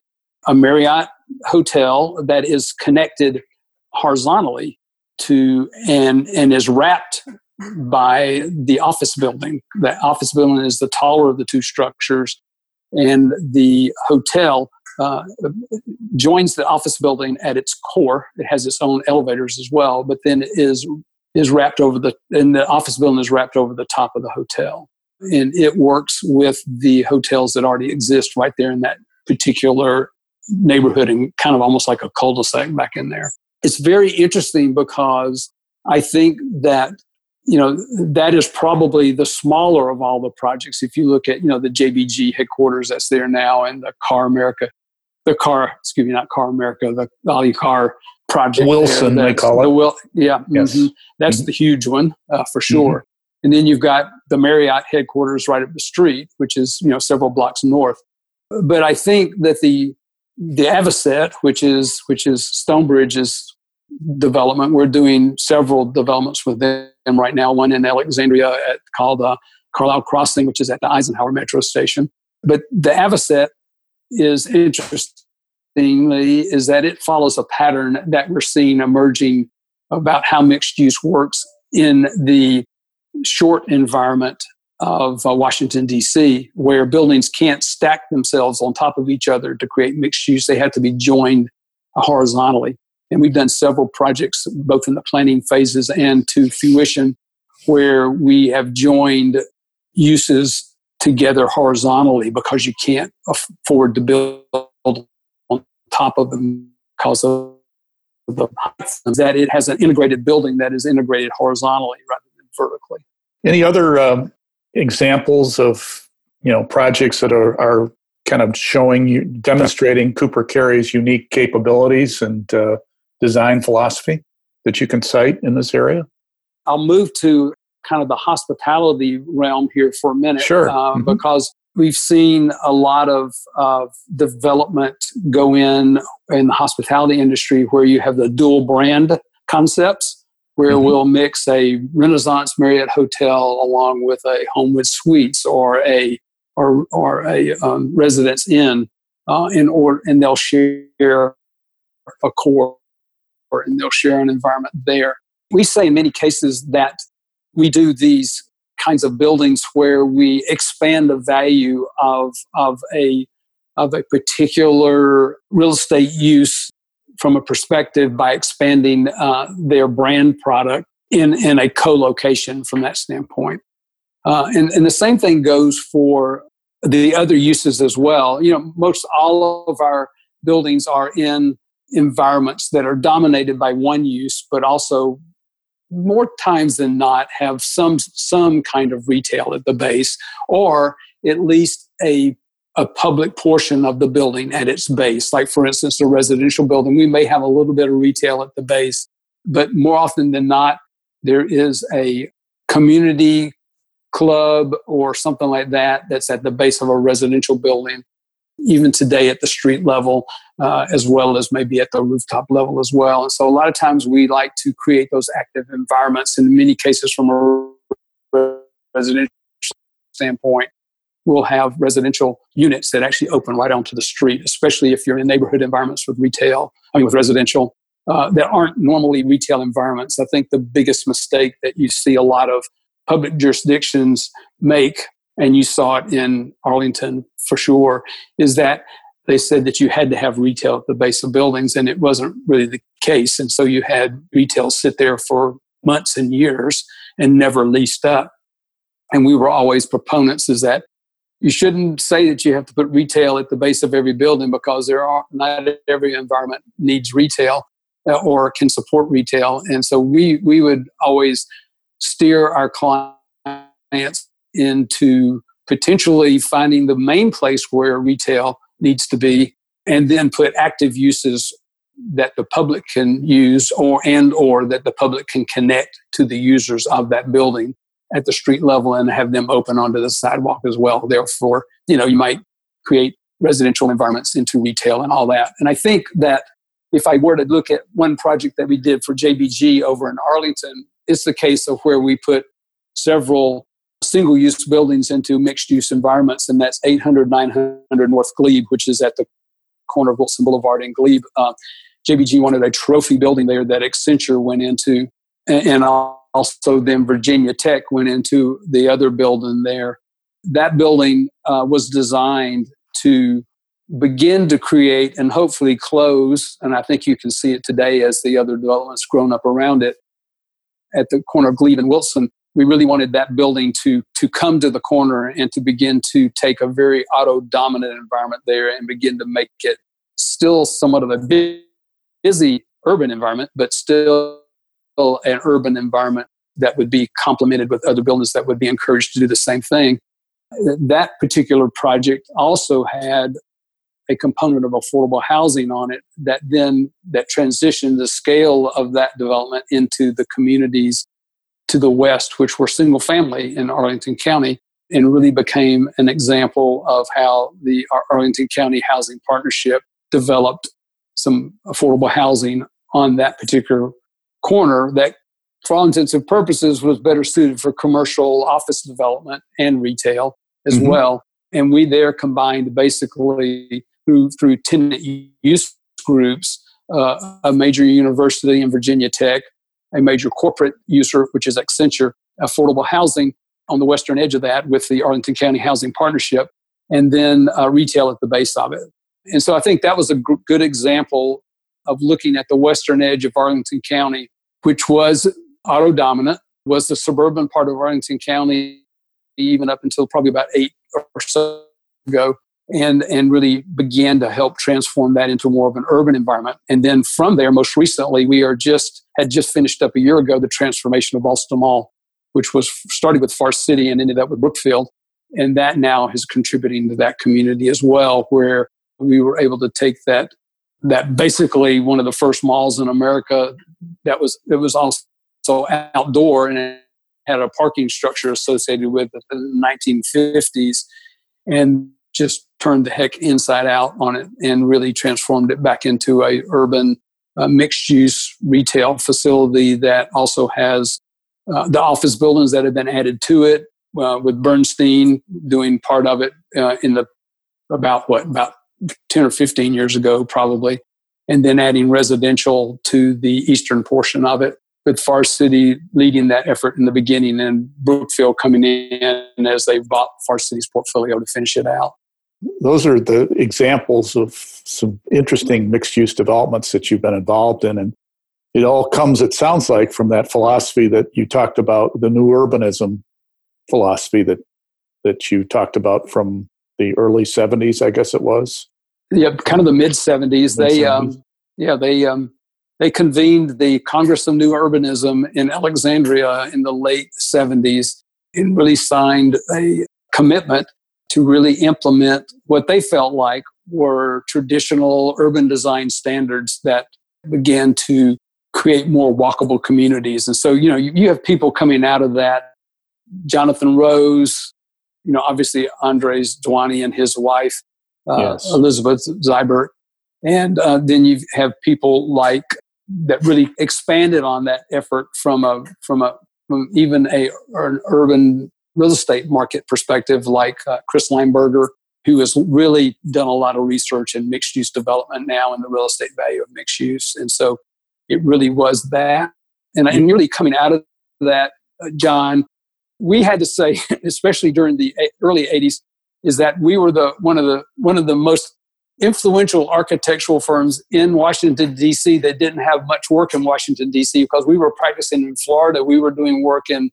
a Marriott hotel that is connected horizontally to and and is wrapped by the office building. The office building is the taller of the two structures, and the hotel uh, joins the office building at its core. It has its own elevators as well, but then is is wrapped over the and the office building is wrapped over the top of the hotel, and it works with the hotels that already exist right there in that particular neighborhood, and kind of almost like a cul-de-sac back in there. It's very interesting because I think that you know that is probably the smaller of all the projects if you look at you know the jbg headquarters that's there now and the CarrAmerica the Carr excuse me not CarrAmerica the ali Carr project wilson they call it the Will, yeah yes. mm-hmm. that's mm-hmm. the huge one uh, for mm-hmm. sure mm-hmm. and then you've got the marriott headquarters right up the street which is you know several blocks north but i think that the the avocet which is which is stonebridge's development. We're doing several developments with them right now. One in Alexandria at, called uh, Carlyle Crossing, which is at the Eisenhower Metro Station. But the Avocet is interestingly is that it follows a pattern that we're seeing emerging about how mixed use works in the short environment of uh, Washington, D.C., where buildings can't stack themselves on top of each other to create mixed use. They have to be joined horizontally. And we've done several projects, both in the planning phases and to fruition, where we have joined uses together horizontally because you can't afford to build top of them because of the that it has an integrated building that is integrated horizontally rather than vertically. Any other um, examples of you know projects that are, are kind of showing you demonstrating Cooper Carry's unique capabilities and uh, design philosophy that you can cite in this area? I'll move to kind of the hospitality realm here for a minute. Sure. Uh, mm-hmm. Because we've seen a lot of, of development go in in the hospitality industry where you have the dual brand concepts where mm-hmm. we'll mix a renaissance marriott hotel along with a homewood suites or a or, or a um, residence inn uh, in order and they'll share a core and they'll share an environment there. We say in many cases that we do these kinds of buildings where we expand the value of, of, a, of a particular real estate use from a perspective by expanding uh, their brand product in, in a co-location from that standpoint. Uh, and, and the same thing goes for the other uses as well. You know, most all of our buildings are in environments that are dominated by one use, but also more times than not have some some kind of retail at the base, or at least a a public portion of the building at its base. Like for instance, a residential building, we may have a little bit of retail at the base, but more often than not, there is a community club or something like that that's at the base of a residential building even today at the street level, uh, as well as maybe at the rooftop level as well. And so a lot of times we like to create those active environments. In many cases, from a residential standpoint, we'll have residential units that actually open right onto the street, especially if you're in neighborhood environments with retail, I mean, with residential. Uh, that aren't normally retail environments. I think the biggest mistake that you see a lot of public jurisdictions make and you saw it in Arlington for sure, is that they said that you had to have retail at the base of buildings, and it wasn't really the case. And so you had retail sit there for months and years and never leased up. And we were always proponents is that you shouldn't say that you have to put retail at the base of every building because there are not every environment needs retail uh, or can support retail. And so we we would always steer our clients into potentially finding the main place where retail needs to be and then put active uses that the public can use or and or that the public can connect to the users of that building at the street level and have them open onto the sidewalk as well. Therefore you know you might create residential environments into retail and all that. And i think that if i were to look at one project that we did for jbg over in arlington it's the case of where we put several single use buildings into mixed use environments, and that's 800 900 North Glebe, which is at the corner of Wilson Boulevard and Glebe. Uh, JBG wanted a trophy building there that Accenture went into, and, and also then Virginia Tech went into the other building there. That building uh, was designed to begin to create and hopefully close, and I think you can see it today as the other developments grown up around it at the corner of Glebe and Wilson. We really wanted that building to to come to the corner and to begin to take a very auto dominant environment there and begin to make it still somewhat of a busy urban environment, but still an urban environment that would be complemented with other buildings that would be encouraged to do the same thing. That particular project also had a component of affordable housing on it that then that transitioned the scale of that development into the communities to the west which were single family in arlington county and really became an example of how the arlington county housing partnership developed some affordable housing on that particular corner that for all intents and purposes was better suited for commercial office development and retail as mm-hmm. well and we there combined basically through through tenant use groups, uh, a major university in Virginia Tech, a major corporate user, which is Accenture, affordable housing on the western edge of that with the Arlington County Housing Partnership, and then uh, retail at the base of it. And so I think that was a g- good example of looking at the western edge of Arlington County, which was auto dominant, was the suburban part of Arlington County, even up until probably about eight or so ago and and really began to help transform that into more of an urban environment. And then from there, most recently, we are just had just finished up a year ago the transformation of Ballston Mall, which was started with Forest City and ended up with Brookfield, and that now is contributing to that community as well, where we were able to take that that basically one of the first malls in America that was it was also outdoor and had a parking structure associated with it in the 1950s and just turned the heck inside out on it and really transformed it back into a urban uh, mixed use retail facility that also has uh, the office buildings that have been added to it uh, with Bernstein doing part of it uh, in the about what about 10 or 15 years ago probably and then adding residential to the eastern portion of it with Forest City leading that effort in the beginning and Brookfield coming in as they bought Forest City's portfolio to finish it out those are the examples of some interesting mixed use developments that you've been involved in. And it all comes, it sounds like, from that philosophy that you talked about, the new urbanism philosophy that, that you talked about from the early 70s, I guess it was. Yeah, kind of the mid 70s. They, um, yeah, they, um, they convened the Congress of New Urbanism in Alexandria in the late 70s and really signed a commitment to really implement what they felt like were traditional urban design standards that began to create more walkable communities. And so, you know, you, you have people coming out of that. Jonathan Rose, you know, obviously Andres Duany and his wife, uh, yes. Elizabeth Zyberk. And uh, then you have people like that really expanded on that effort from a from a from even a an urban real estate market perspective, like uh, Chris Leinberger, who has really done a lot of research in mixed use development now and the real estate value of mixed use. And so it really was that. And, and really coming out of that, uh, John, we had to say, especially during the early 80s, is that we were the one of the one of the most influential architectural firms in Washington D.C. that didn't have much work in Washington D.C. because we were practicing in Florida. We were doing work in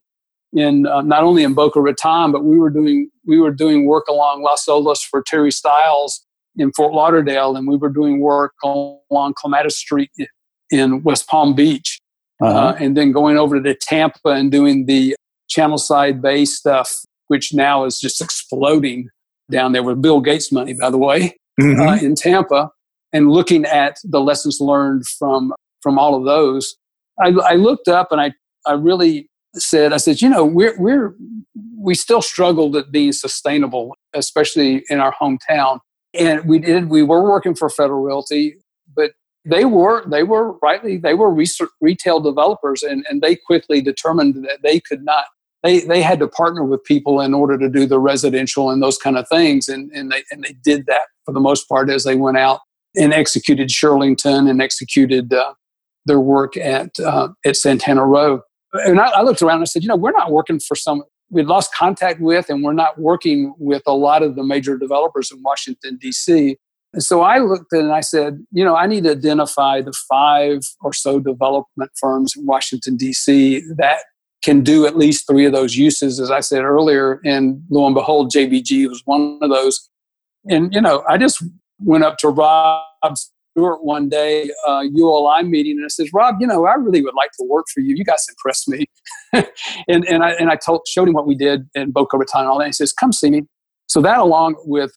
in uh, not only in Boca Raton, but we were doing we were doing work along Las Olas for Terry Stiles in Fort Lauderdale, and we were doing work along Clematis Street in West Palm Beach, uh-huh. uh, and then going over to Tampa and doing the Channel Side Bay stuff, which now is just exploding down there with Bill Gates money, by the way, mm-hmm. uh, in Tampa, and looking at the lessons learned from from all of those. I, I looked up and I I really said, I said, you know, we're we're we still struggled at being sustainable, especially in our hometown. And we did we were working for Federal Realty, but they were they were rightly they were retail developers, and and they quickly determined that they could not. They, they had to partner with people in order to do the residential and those kind of things and, and they and they did that for the most part as they went out and executed Shirlington and executed uh, their work at uh, at Santana Row. And I, I, looked around and I said, you know, we're not working for some we'd lost contact with, and we're not working with a lot of the major developers in Washington D.C. And so I looked and I said, you know, I need to identify the five or so development firms in Washington D.C. that can do at least three of those uses, as I said earlier. And lo and behold, JBG was one of those. And you know, I just went up to Rob Stewart one day, uh, ULI meeting, and I says, Rob, you know, I really would like to work for you. You guys impressed me. and, and I, and I told, showed him what we did in Boca Raton and all that. He says, come see me. So that along with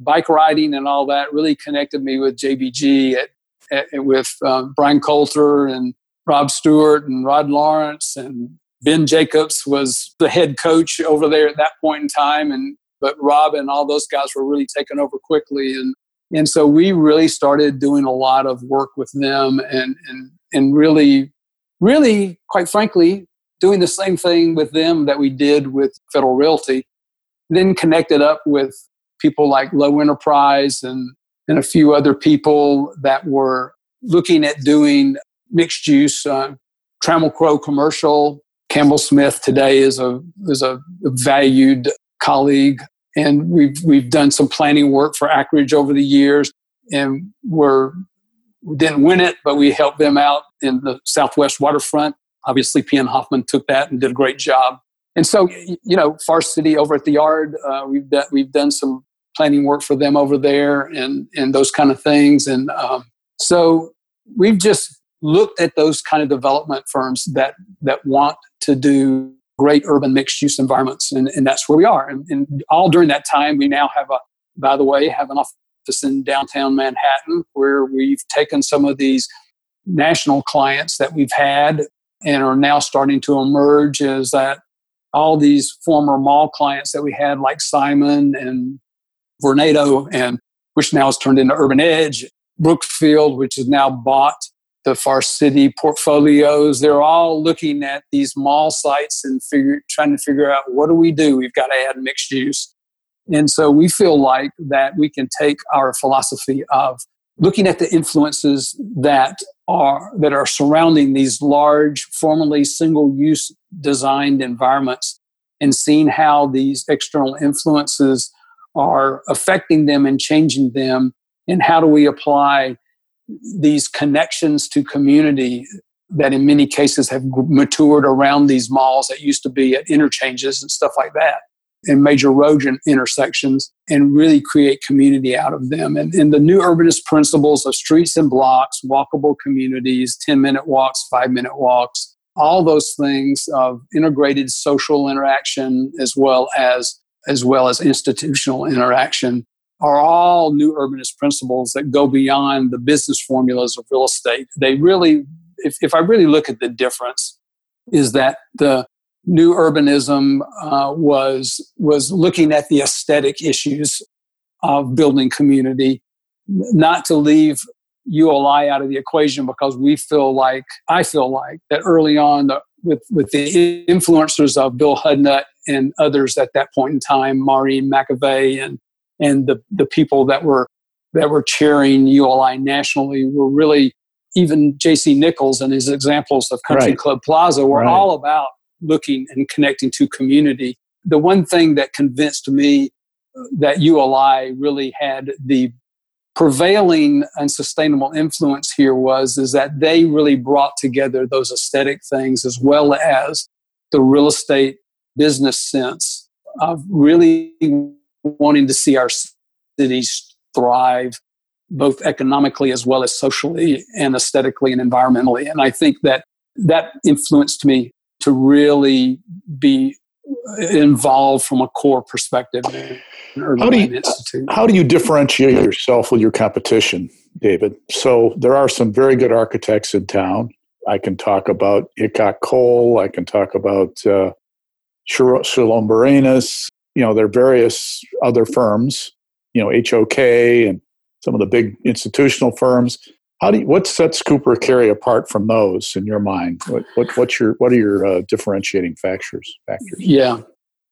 bike riding and all that really connected me with JBG at, at, with um, Brian Coulter and Rob Stewart and Rod Lawrence and Ben Jacobs was the head coach over there at that point in time. And but Rob and all those guys were really taken over quickly. And and so we really started doing a lot of work with them and and and really really quite frankly doing the same thing with them that we did with federal realty then connected up with people like Lowe enterprise and and a few other people that were looking at doing mixed use uh, trammell crow commercial. Campbell smith today is a is a valued colleague and we've we've done some planning work for Akridge over the years, and we're we didn't win it, but we helped them out in the Southwest waterfront. Obviously, P.N. Hoffman took that and did a great job. And so, you know, Forest City over at the Yard, uh, we've done, we've done some planning work for them over there, and and those kind of things. And um, so we've just looked at those kind of development firms that that want to do great urban mixed use environments. And, and that's where we are. And, and, all during that time, we now have a, by the way, have an office in downtown Manhattan where we've taken some of these national clients that we've had and are now starting to emerge as that all these former mall clients that we had, like Simon and Vornado, and which now has turned into Urban Edge, Brookfield, which is now bought the Forest City portfolios. They're all looking at these mall sites and figure, trying to figure out what do we do? We've got to add mixed use. And so we feel like that we can take our philosophy of looking at the influences that are that are surrounding these large formerly single use designed environments and seeing how these external influences are affecting them and changing them and how do we apply these connections to community that in many cases have matured around these malls that used to be at interchanges and stuff like that and major road intersections and really create community out of them. And, and the new urbanist principles of streets and blocks, walkable communities, 10 minute walks, five minute walks, all those things of integrated social interaction as well as as well as institutional interaction are all new urbanist principles that go beyond the business formulas of real estate. They really, if, if I really look at the difference, is that the new urbanism uh, was was looking at the aesthetic issues of building community, not to leave ULI out of the equation because we feel like I feel like that early on the, with with the influencers of Bill Hudnut and others at that point in time, Maureen McAvey and and the, the people that were that were cheering ULI nationally were really even J.C. Nichols and his examples of Country right. Club Plaza were right. all about looking and connecting to community. The one thing that convinced me uh, that ULI really had the prevailing and sustainable influence here was is that they really brought together those aesthetic things as well as the real estate business sense of really wanting to see our cities thrive both economically as well as socially and aesthetically and environmentally. And I think that that influenced me to really be involved from a core perspective how do, you, how do you differentiate yourself with your competition, David? So there are some very good architects in town. I can talk about Hickok Cole. I can talk about uh, Shalom you know, there are various other firms, you know, HOK and some of the big institutional firms. How do you, what sets Cooper Carry apart from those in your mind? What, what what's your what are your uh, differentiating factors? Factors. Yeah,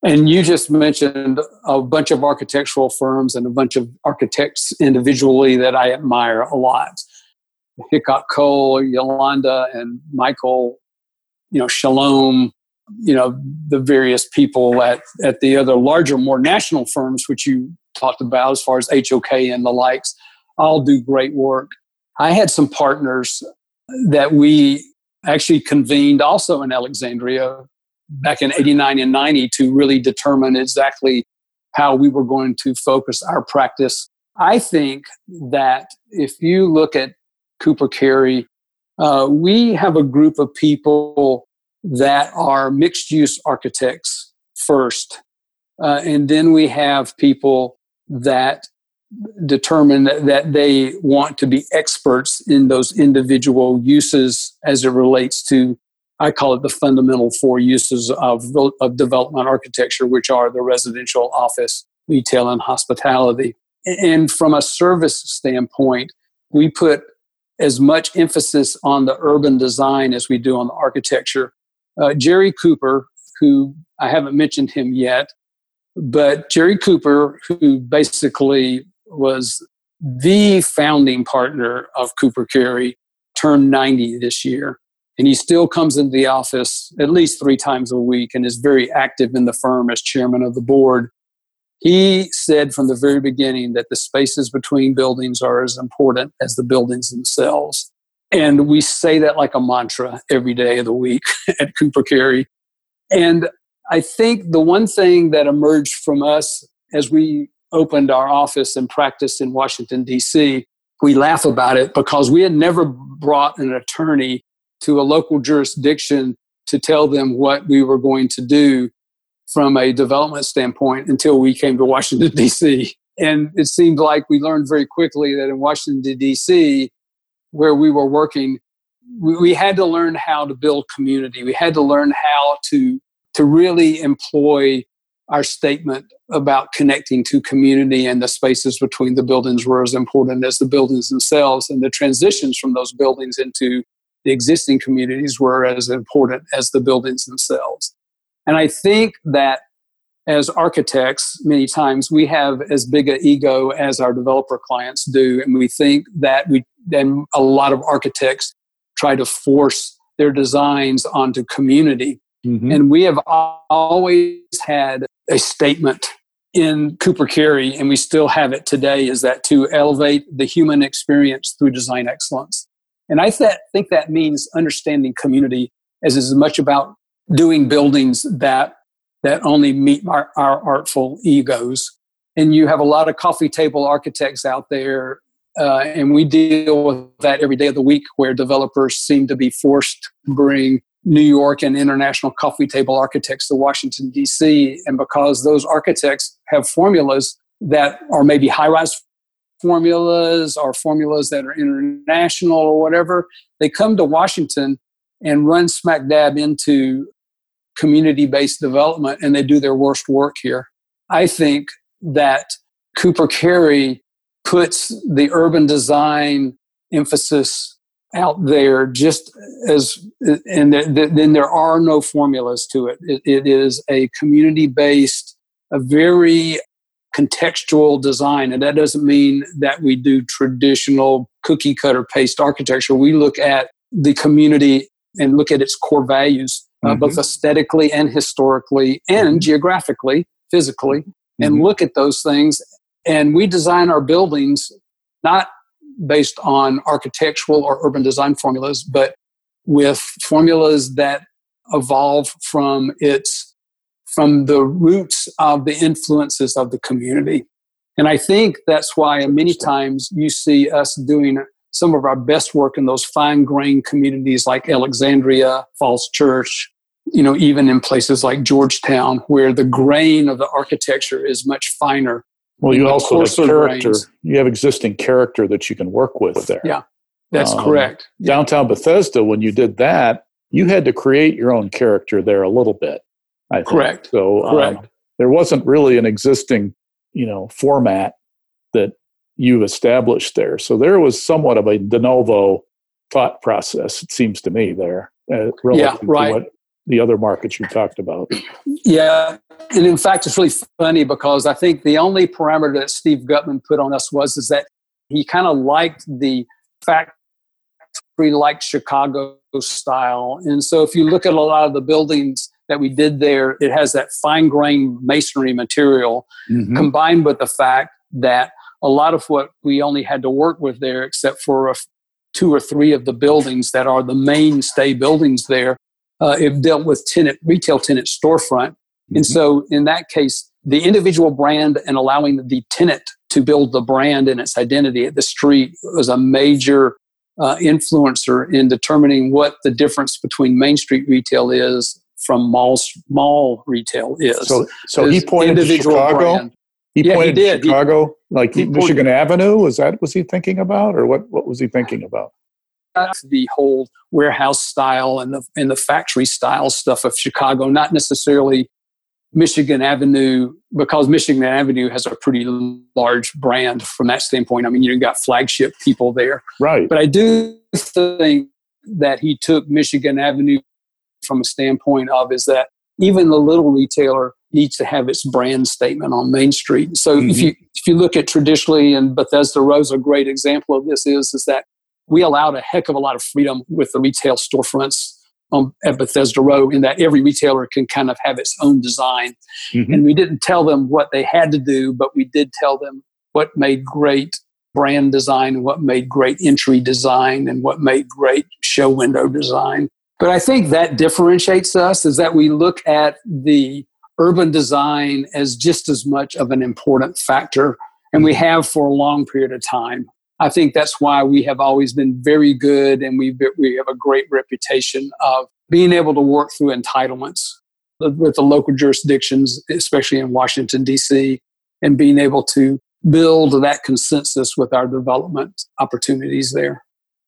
And you just mentioned a bunch of architectural firms and a bunch of architects individually that I admire a lot. Hickok Cole, Yolanda, and Michael, you know, Shalom, you know, the various people at, at the other larger, more national firms, which you talked about as far as HOK and the likes, all do great work. I had some partners that we actually convened also in Alexandria back in 89 and 90 to really determine exactly how we were going to focus our practice. I think that if you look at Cooper Carry, uh, we have a group of people that are mixed use architects first. Uh, and then we have people that determine that, that they want to be experts in those individual uses as it relates to I call it the fundamental four uses of, of development architecture, which are the residential, office, retail, and hospitality. And from a service standpoint, we put as much emphasis on the urban design as we do on the architecture. Uh, Jerry Cooper, who I haven't mentioned him yet, but Jerry Cooper, who basically was the founding partner of Cooper Carry, turned 90 this year. And he still comes into the office at least three times a week and is very active in the firm as chairman of the board. He said from the very beginning that the spaces between buildings are as important as the buildings themselves. And we say that like a mantra every day of the week at Cooper Carry. And I think the one thing that emerged from us as we opened our office and practiced in Washington, D.C., we laugh about it because we had never brought an attorney to a local jurisdiction to tell them what we were going to do from a development standpoint until we came to Washington, D.C. And it seemed like we learned very quickly that in Washington, D.C., where we were working, we, we had to learn how to build community. We had to learn how to, to really employ our statement about connecting to community and the spaces between the buildings were as important as the buildings themselves and the transitions from those buildings into the existing communities were as important as the buildings themselves. And I think that as architects, many times we have as big an ego as our developer clients do. And we think that we, then a lot of architects try to force their designs onto community. Mm-hmm. And we have always had a statement in Cooper Carry, and we still have it today, is that to elevate the human experience through design excellence. And I th- think that means understanding community as as much about doing buildings that that only meet our, our artful egos. And you have a lot of coffee table architects out there, uh, and we deal with that every day of the week, where developers seem to be forced to bring New York and international coffee table architects to Washington D.C. And because those architects have formulas that are maybe high-rise formulas or formulas that are international or whatever, they come to Washington and run smack dab into community based development and they do their worst work here. I think that Cooper Carry puts the urban design emphasis out there just as and then there are no formulas to it, it is a community based a very contextual design. And that doesn't mean that we do traditional cookie cutter paste architecture. We look at the community and look at its core values, uh, mm-hmm. both aesthetically and historically and mm-hmm. geographically, physically, mm-hmm. and look at those things. And we design our buildings not based on architectural or urban design formulas, but with formulas that evolve from its from the roots of the influences of the community. And I think that's why many times you see us doing some of our best work in those fine grained communities like Alexandria, Falls Church, you know, even in places like Georgetown, where the grain of the architecture is much finer. Well, you also have character. Grains. You have existing character that you can work with there. Yeah, that's um, correct. Downtown Bethesda, when you did that, you had to create your own character there a little bit. I think. Correct. So um, Correct. Um, there wasn't really an existing, you know, format that you've established there. So there was somewhat of a de novo thought process. It seems to me there. Uh, yeah, right. The other markets you talked about. Yeah, and in fact, it's really funny because I think the only parameter that Steve Guttman put on us was is that he kind of liked the factory like Chicago style, and so if you look at a lot of the buildings that we did there, it has that fine grained masonry material mm-hmm. combined with the fact that a lot of what we only had to work with there, except for a, two or three of the buildings that are the mainstay buildings there, uh, it dealt with tenant retail tenant storefront. Mm-hmm. And so in that case, the individual brand and allowing the tenant to build the brand and its identity at the street was a major uh, influencer in determining what the difference between Main Street retail is from mall mall retail is. So, so he pointed to Chicago. Brand. He yeah, pointed he did. to Chicago, he, like he Michigan pointed, Avenue. Was that was he thinking about, or what? What was he thinking about? The whole warehouse style and the and the factory style stuff of Chicago, not necessarily Michigan Avenue, because Michigan Avenue has a pretty large brand from that standpoint. I mean, you've got flagship people there, right? But I do think that he took Michigan Avenue from a standpoint of is that even the little retailer needs to have its brand statement on Main Street. So mm-hmm. if you if you look at traditionally, and Bethesda is a great example of this, is is that we allowed a heck of a lot of freedom with the retail storefronts on, at Bethesda Row in that every retailer can kind of have its own design. Mm-hmm. And we didn't tell them what they had to do, but we did tell them what made great brand design, and what made great entry design, and what made great show window design. But I think that differentiates us is that we look at the urban design as just as much of an important factor, and we have for a long period of time. I think that's why we have always been very good and we, we have a great reputation of being able to work through entitlements with the local jurisdictions, especially in Washington, D.C., and being able to build that consensus with our development opportunities there.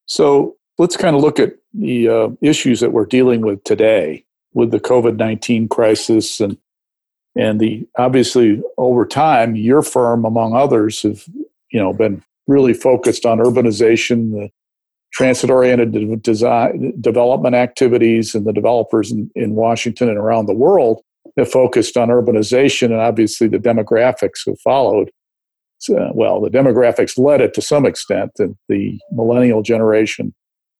So let's kind of look at the uh, issues that we're dealing with today with the COVID 19 crisis and and the obviously over time your firm among others have you know been really focused on urbanization the transit oriented design development activities and the developers in, in washington and around the world have focused on urbanization and obviously the demographics have followed. So, well the demographics led it to some extent and the millennial generation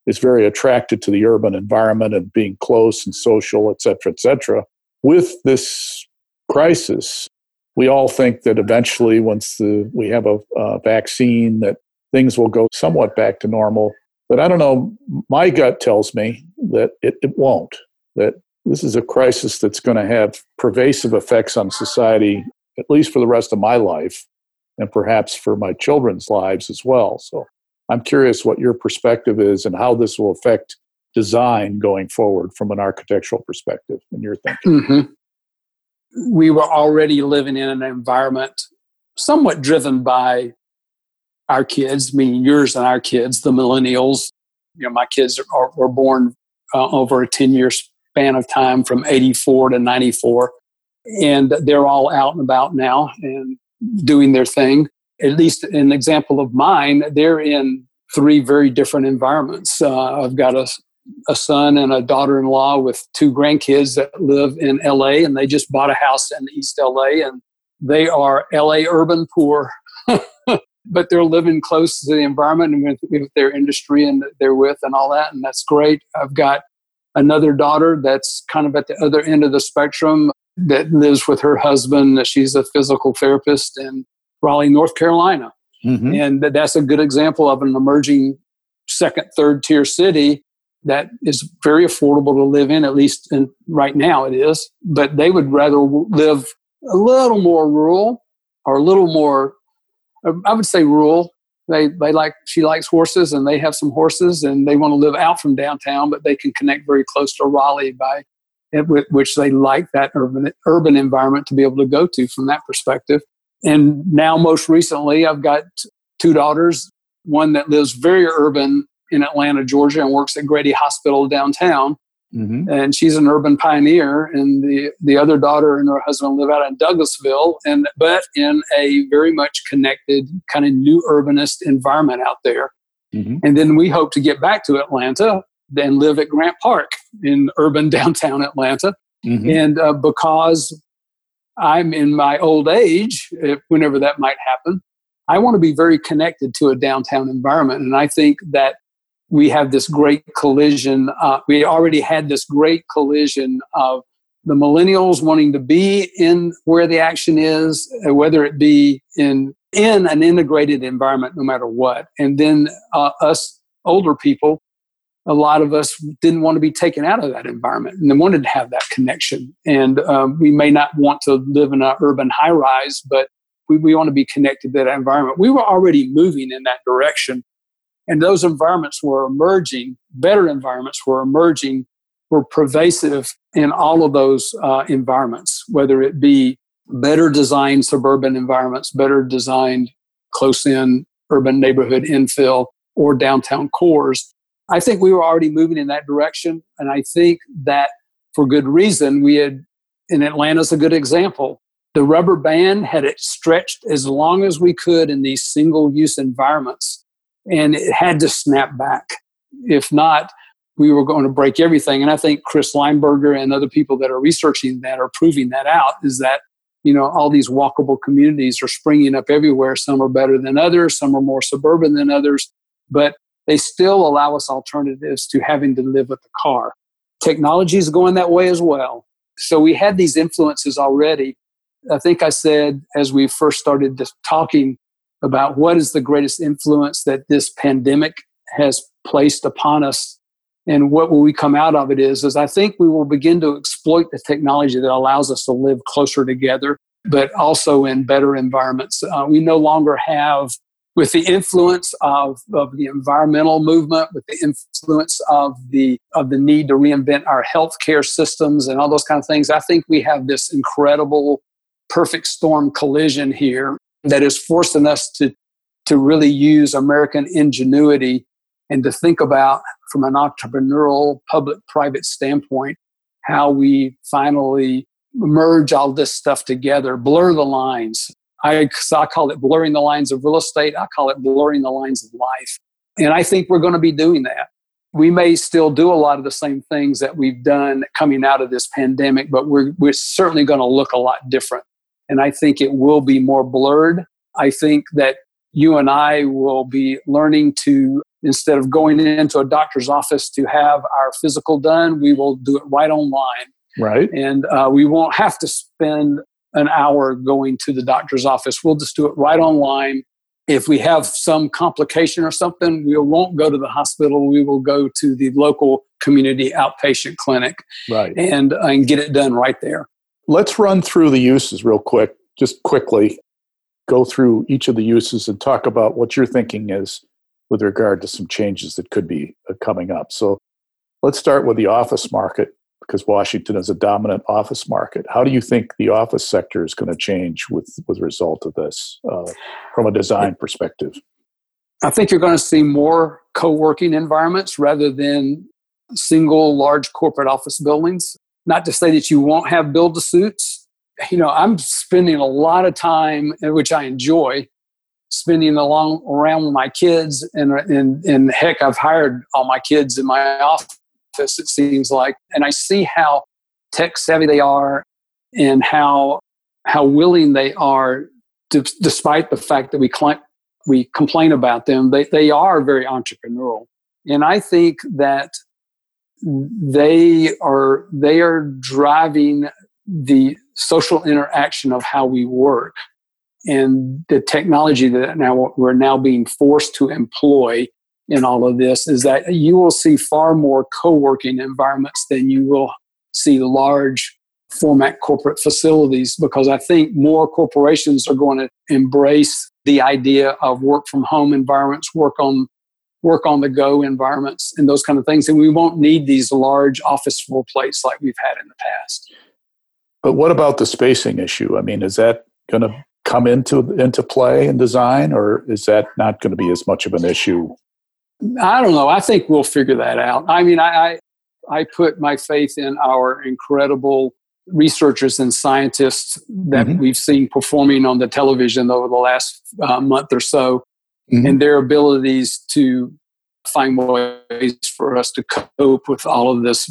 is very attracted to the urban environment and being close and social et cetera et cetera. With this crisis, we all think that eventually, once the, we have a, a vaccine, that things will go somewhat back to normal. But I don't know. My gut tells me that it, it won't. That this is a crisis that's going to have pervasive effects on society, at least for the rest of my life, and perhaps for my children's lives as well. So I'm curious what your perspective is and how this will affect design going forward from an architectural perspective in your thinking. Mm-hmm we were already living in an environment somewhat driven by our kids, meaning yours and our kids, the millennials. You know, my kids are, were born uh, over a 10 year span of time from 84 to 94. And they're all out and about now and doing their thing. At least an example of mine, they're in three very different environments. Uh, I've got a a son and a daughter-in-law with two grandkids that live in LA and they just bought a house in East LA and they are LA urban poor. but they're living close to the environment and with, with, their industry and they're with and all that and that's great. I've got another daughter that's kind of at the other end of the spectrum that lives with her husband. She's a physical therapist in Raleigh, North Carolina. Mm-hmm. And that's a good example of an emerging second, third tier city that is very affordable to live in, at least in, right now it is. But they would rather live a little more rural or a little more, I would say rural. They, they like, she likes horses and they have some horses and they want to live out from downtown, but they can connect very close to Raleigh by eh, which they like that urban, urban environment to be able to go to from that perspective. And now, most recently, I've got two daughters, one that lives very urban in Atlanta, Georgia, and works at Grady Hospital downtown. Mm-hmm. And she's an urban pioneer, and the the other daughter and her husband live out in Douglasville, and but in a very much connected kind of new urbanist environment out there. Mm-hmm. And then we hope to get back to Atlanta and live at Grant Park in urban downtown Atlanta. Mm-hmm. And uh, because I'm in my old age, whenever that might happen, I want to be very connected to a downtown environment. And I think that we have this great collision. Uh, we already had this great collision of the millennials wanting to be in where the action is, uh, whether it be in in an integrated environment, no matter what, and then uh, us older people, a lot of us didn't want to be taken out of that environment and they wanted to have that connection. And um, we may not want to live in an urban high rise, but we, we want to be connected to that environment. We were already moving in that direction. And those environments were emerging, better environments were emerging, were pervasive in all of those uh, environments, whether it be better designed suburban environments, better designed close in urban neighborhood infill, or downtown cores. I think we were already moving in that direction. And I think that for good reason, we had, in Atlanta's a good example. The rubber band had it stretched as long as we could in these single use environments, and it had to snap back. If not, we were going to break everything. And I think Chris Leinberger and other people that are researching that are proving that out is that, you know, all these walkable communities are springing up everywhere. Some are better than others, some are more suburban than others, but they still allow us alternatives to having to live with the car. Technology is going that way as well. So we had these influences already. I think I said as we first started talking about what is the greatest influence that this pandemic has placed upon us and what will we come out of it is is i think we will begin to exploit the technology that allows us to live closer together but also in better environments. Uh, we no longer have with the influence of, of the environmental movement, with the influence of the of the need to reinvent our healthcare systems and all those kind of things, I think we have this incredible perfect storm collision here that is forcing us to to really use American ingenuity and to think about from an entrepreneurial public private standpoint how we finally merge all this stuff together, blur the lines, I, I call it blurring the lines of real estate. I call it blurring the lines of life. And I think we're going to be doing that. We may still do a lot of the same things that we've done coming out of this pandemic, but we're, we're certainly going to look a lot different. And I think it will be more blurred. I think that you and I will be learning to, instead of going into a doctor's office to have our physical done, we will do it right online. Right. And uh, we won't have to spend an hour going to the doctor's office. We'll just do it right online. If we have some complication or something, we won't go to the hospital. We will go to the local community outpatient clinic right. and, uh, and get it done right there. Let's run through the uses real quick, just quickly. Go through each of the uses and talk about what your thinking is with regard to some changes that could be uh, coming up. So let's start with the office market because Washington is a dominant office market. How do you think the office sector is going to change with with result of this uh, from a design perspective? I think you're going to see more co-working environments rather than single large corporate office buildings. Not to say that you won't have build to suits. You know, I'm spending a lot of time, which I enjoy, spending along around with my kids, and and and heck, I've hired all my kids in my office it seems like. And I see how tech savvy they are and how, how willing they are, to, despite the fact that we, cl- we complain about them, they, they are very entrepreneurial. And I think that they are they are driving the social interaction of how we work and the technology that now we're now being forced to employ in all of this is that you will see far more co-working environments than you will see large format corporate facilities because I think more corporations are going to embrace the idea of work from home environments, work on work on the go environments and those kind of things and we won't need these large office floor plates like we've had in the past. But what about the spacing issue? I mean, is that going to come into into play in design or is that not going to be as much of an issue I don't know. I think we'll figure that out. I mean, I, I, I put my faith in our incredible researchers and scientists that mm-hmm. we've seen performing on the television over the last uh, month or so, mm-hmm. and their abilities to find ways for us to cope with all of this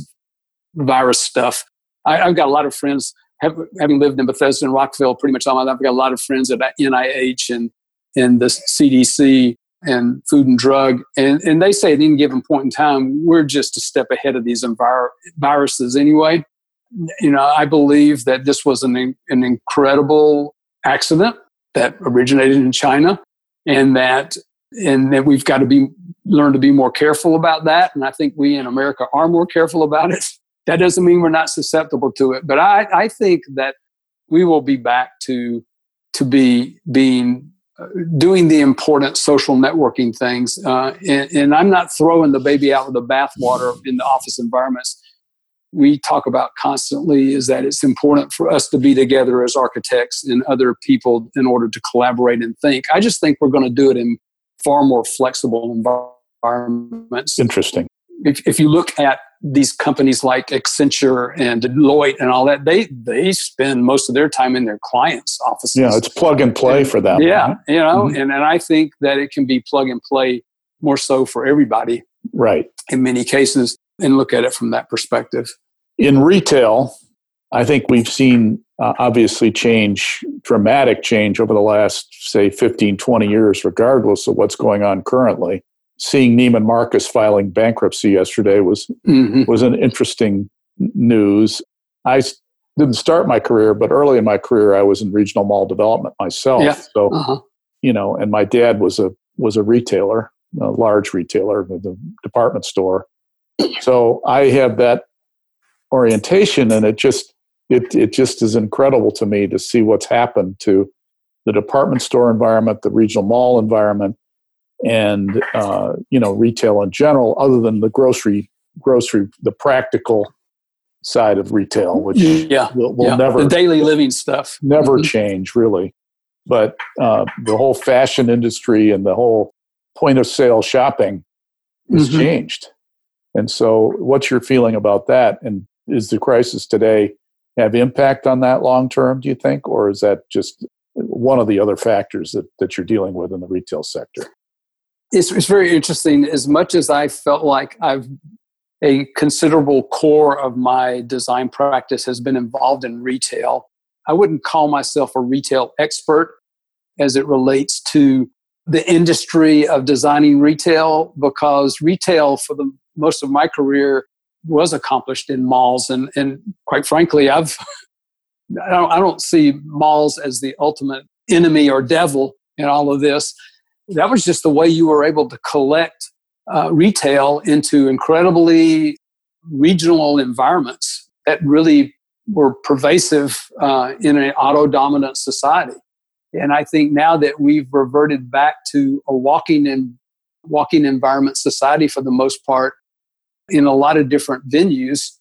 virus stuff. I, have got a lot of friends, have, having lived in Bethesda and Rockville pretty much all my life, I've got a lot of friends at NIH and, and the CDC and Food and Drug. And, and they say at any given point in time, we're just a step ahead of these envir- viruses anyway. You know, I believe that this was an, an incredible accident that originated in China and that and that we've got to be learn to be more careful about that. And i think we in america are more careful about it. That doesn't mean we're not susceptible to it but i, I think that we will be back to to be being uh, doing the important social networking things uh, and, and, i'm not throwing the baby out with the bathwater in the office environments we talk about constantly is that it's important for us to be together as architects and other people in order to collaborate and think. I just think we're going to do it in far more flexible environments. Interesting. If, if you look at these companies like Accenture and Deloitte and all that, they they spend most of their time in their clients' offices. Yeah, it's plug and play and, for them. Yeah, right? you know, mm-hmm. and, and I think that it can be plug and play more so for everybody. Right. In many cases, and look at it from that perspective. In retail, I think we've seen uh, obviously change, dramatic change over the last, say, 15, 20 years, regardless of what's going on currently. Seeing Neiman Marcus filing bankruptcy yesterday was, mm-hmm. was an interesting news. I didn't start my career, but early in my career, I was in regional mall development myself. Yeah. So, uh-huh. you know, and my dad was a was a retailer, a large retailer, the department store. So I have that orientation and it just it, it just is incredible to me to see what's happened to the department store environment the regional mall environment and uh, you know retail in general other than the grocery grocery the practical side of retail which yeah will, will yeah. never the daily living stuff never mm-hmm. change really but uh, the whole fashion industry and the whole point of sale shopping has mm-hmm. changed and so what's your feeling about that and is the crisis today have impact on that long term, do you think? Or is that just one of the other factors that, that you're dealing with in the retail sector? It's, it's very interesting. As much as I felt like I've a considerable core of my design practice has been involved in retail, I wouldn't call myself a retail expert as it relates to the industry of designing retail because retail for the most of my career was accomplished in malls. And, and quite frankly, I've, I don't, I don't see malls as the ultimate enemy or devil in all of this. That was just the way you were able to collect uh, retail into incredibly regional environments that really were pervasive uh, in an auto dominant society. And I think now that we've reverted back to a walking and walking environment society for the most part, in a lot of different venues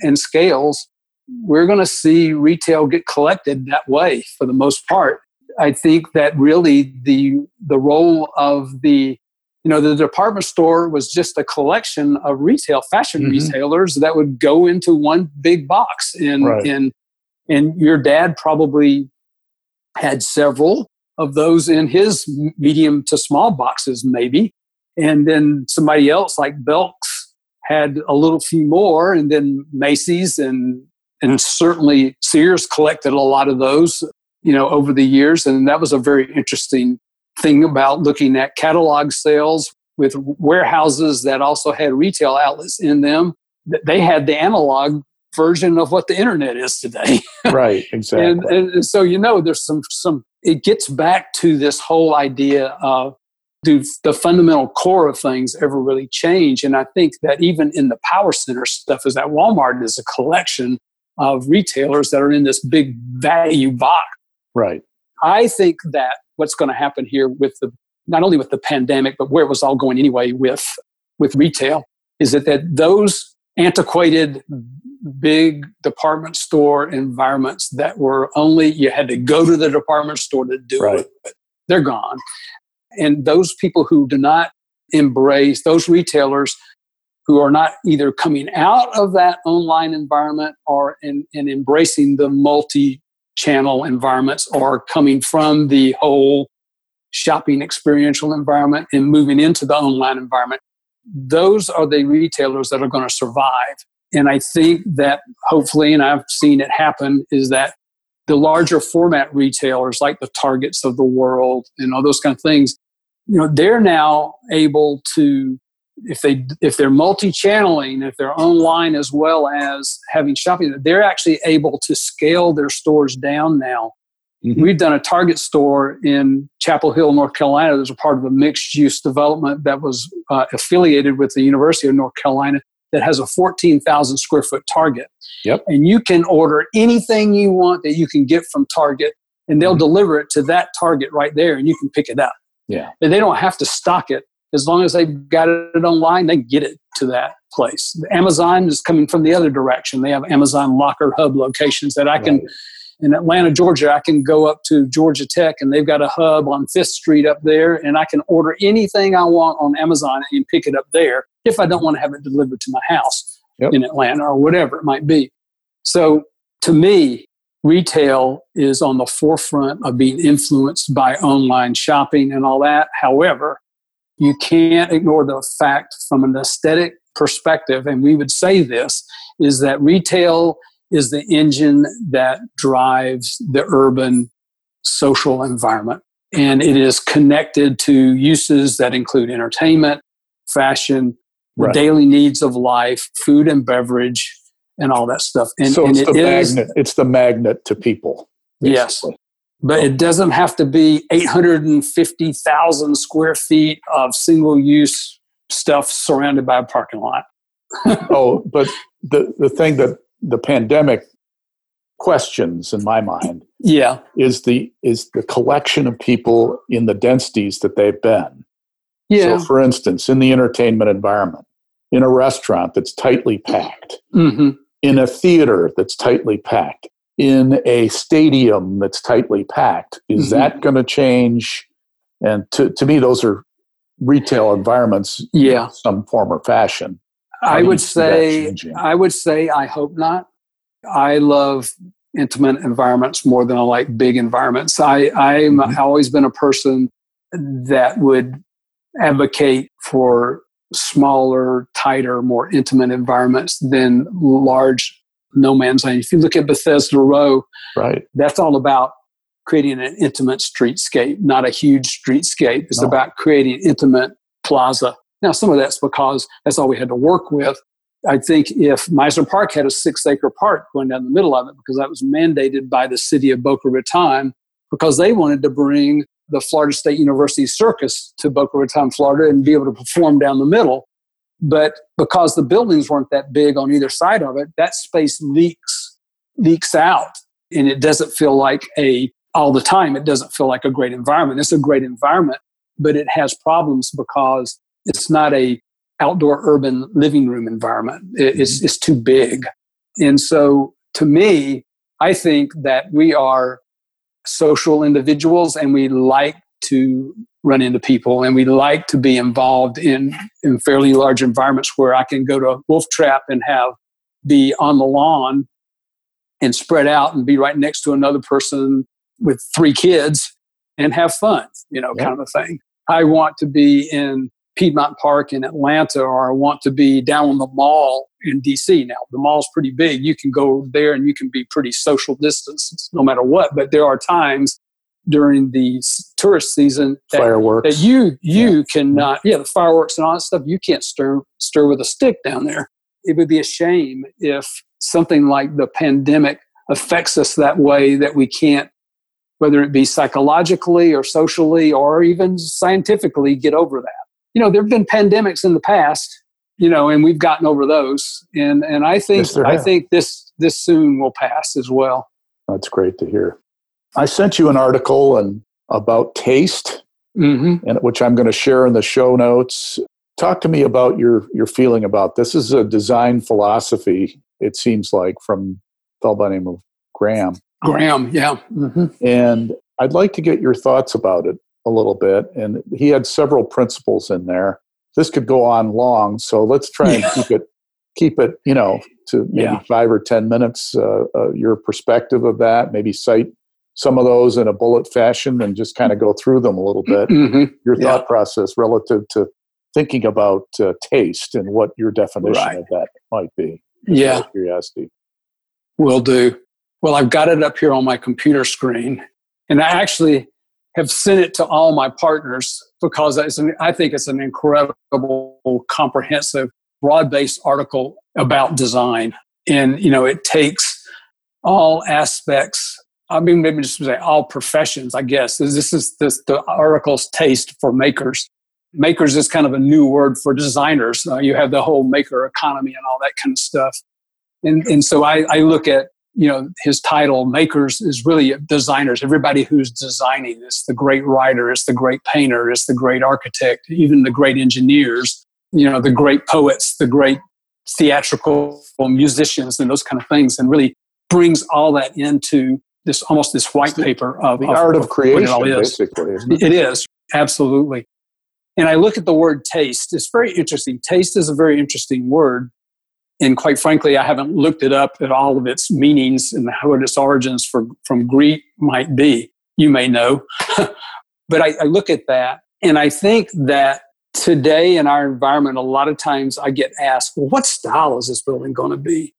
and scales, we're going to see retail get collected that way for the most part. I think that really the the role of the you know the department store was just a collection of retail fashion mm-hmm. retailers that would go into one big box and right. and and your dad probably had several of those in his medium to small boxes maybe and then somebody else like Belk's had a little few more, and then Macy's and and certainly Sears collected a lot of those, you know, over the years, and that was a very interesting thing about looking at catalog sales with warehouses that also had retail outlets in them. They had the analog version of what the internet is today. right, exactly. and, and so you know, there's some some. It gets back to this whole idea of do the fundamental core of things ever really change? And I think that even in the power center stuff is that Walmart is a collection of retailers that are in this big value box. Right. I think that what's going to happen here with the not only with the pandemic, but where it was all going anyway with with retail, is that, that those antiquated big department store environments that were only you had to go to the department store to do right. it, they're gone. And those people who do not embrace, those retailers who are not either coming out of that online environment or in, in embracing the multi channel environments or coming from the whole shopping experiential environment and moving into the online environment, those are the retailers that are going to survive. And I think that hopefully, and I've seen it happen, is that the larger format retailers like the Targets of the world and all those kind of things, you know, they're now able to, if they if they're multi-channeling, if they're online as well as having shopping, they're actually able to scale their stores down now. Mm-hmm. We've done a Target store in Chapel Hill, North Carolina. There's a part of a mixed use development that was uh, affiliated with the University of North Carolina that has a 14,000 square foot Target. Yep. And you can order anything you want that you can get from Target, and they'll mm-hmm. deliver it to that Target right there, and you can pick it up. Yeah. And they don't have to stock it. As long as they've got it online, they get it to that place. Amazon is coming from the other direction. They have Amazon locker hub locations that I can. In Atlanta, Georgia, I can go up to Georgia Tech and they've got a hub on Fifth Street up there, and I can order anything I want on Amazon and pick it up there if I don't want to have it delivered to my house yep. in Atlanta or whatever it might be. So to me, retail is on the forefront of being influenced by online shopping and all that. However, you can't ignore the fact from an aesthetic perspective, and we would say this, is that retail is the engine that drives the urban social environment. And it is connected to uses that include entertainment, fashion, right. daily needs of life, food and beverage, and all that stuff. And, so it's and the is, magnet. It's the magnet to people. Basically. Yes. But it doesn't have to be 850,000 square feet of single use stuff surrounded by a parking lot. oh, but the, the thing that the pandemic questions in my mind yeah. is the is the collection of people in the densities that they've been. Yeah. so for instance in the entertainment environment in a restaurant that's tightly packed mm-hmm. in a theater that's tightly packed in a stadium that's tightly packed is mm-hmm. that going to change? And to, to me those are retail environments yeah. some form or fashion I would say I would say I hope not. I love intimate environments more than I like big environments. I I'm mm-hmm. always been a person that would advocate for smaller, tighter, more intimate environments than large no man's land. If you look at Bethesda Row, right, that's all about creating an intimate streetscape, not a huge streetscape. It's no. about creating intimate plaza now, some of that's because that's all we had to work with. I think if Mizner Park had a six acre park going down the middle of it, because that was mandated by the city of Boca Raton, because they wanted to bring the Florida State University Circus to Boca Raton, Florida, and be able to perform down the middle. But because the buildings weren't that big on either side of it, that space leaks leaks out, and it doesn't feel like a all the time. It doesn't feel like a great environment. It's a great environment, but it has problems because it's not a outdoor urban living room environment. It's, mm-hmm. it's too big. And so to me, I think that we are social individuals and we like to run into people and we like to be involved in, in fairly large environments where I can go to a wolf trap and have be on the lawn and spread out and be right next to another person with three kids and have fun, you know, kind of thing. I want to be in Piedmont Park in Atlanta or I want to be down on the mall in DC. Now, the mall's pretty big. You can go there and you can be pretty social distance no matter what. But there are times during the tourist season that, fireworks that you you yeah. cannot yeah the fireworks and all that stuff you can't stir stir with a stick down there it would be a shame if something like the pandemic affects us that way that we can't whether it be psychologically or socially or even scientifically get over that you know, there have been pandemics in the past, you know, and we've gotten over those. And and I think yes, I think this this soon will pass as well. That's great to hear. I sent you an article and about taste, mm-hmm. and which I'm going to share in the show notes. Talk to me about your your feeling about this. Is a design philosophy. It seems like from a fellow by the name of Graham. Graham, yeah. Mm-hmm. And I'd like to get your thoughts about it a little bit, and he had several principles in there. This could go on long, so let's try and keep it keep it you know to maybe yeah. five or ten minutes. Uh, uh, your perspective of that, maybe cite some of those in a bullet fashion, and just kind of go through them a little bit. Mm-hmm. Your thought yeah. process relative to thinking about uh, taste and what your definition right. of that might be. Yeah. Curiosity. Will do. Well, I've got it up here on my computer screen, and I actually have sent it to all my partners because an, I think it's an incredible, comprehensive, broad-based article about design, and you know it takes all aspects. I mean, maybe just say all professions. I guess this is this, the article's taste for makers. Makers is kind of a new word for designers. Uh, you have the whole maker economy and all that kind of stuff, and and so I, I look at you know his title makers is really designers everybody who's designing it's the great writer it's the great painter it's the great architect even the great engineers you know the great poets the great theatrical musicians and those kind of things and really brings all that into this almost this white paper of the of, art of, of creation it, all is. basically it? it is absolutely and i look at the word taste it's very interesting taste is a very interesting word and quite frankly, I haven't looked it up at all of its meanings and what its origins for, from Greek might be. You may know. but I, I look at that and I think that today in our environment, a lot of times I get asked, well, what style is this building going to be?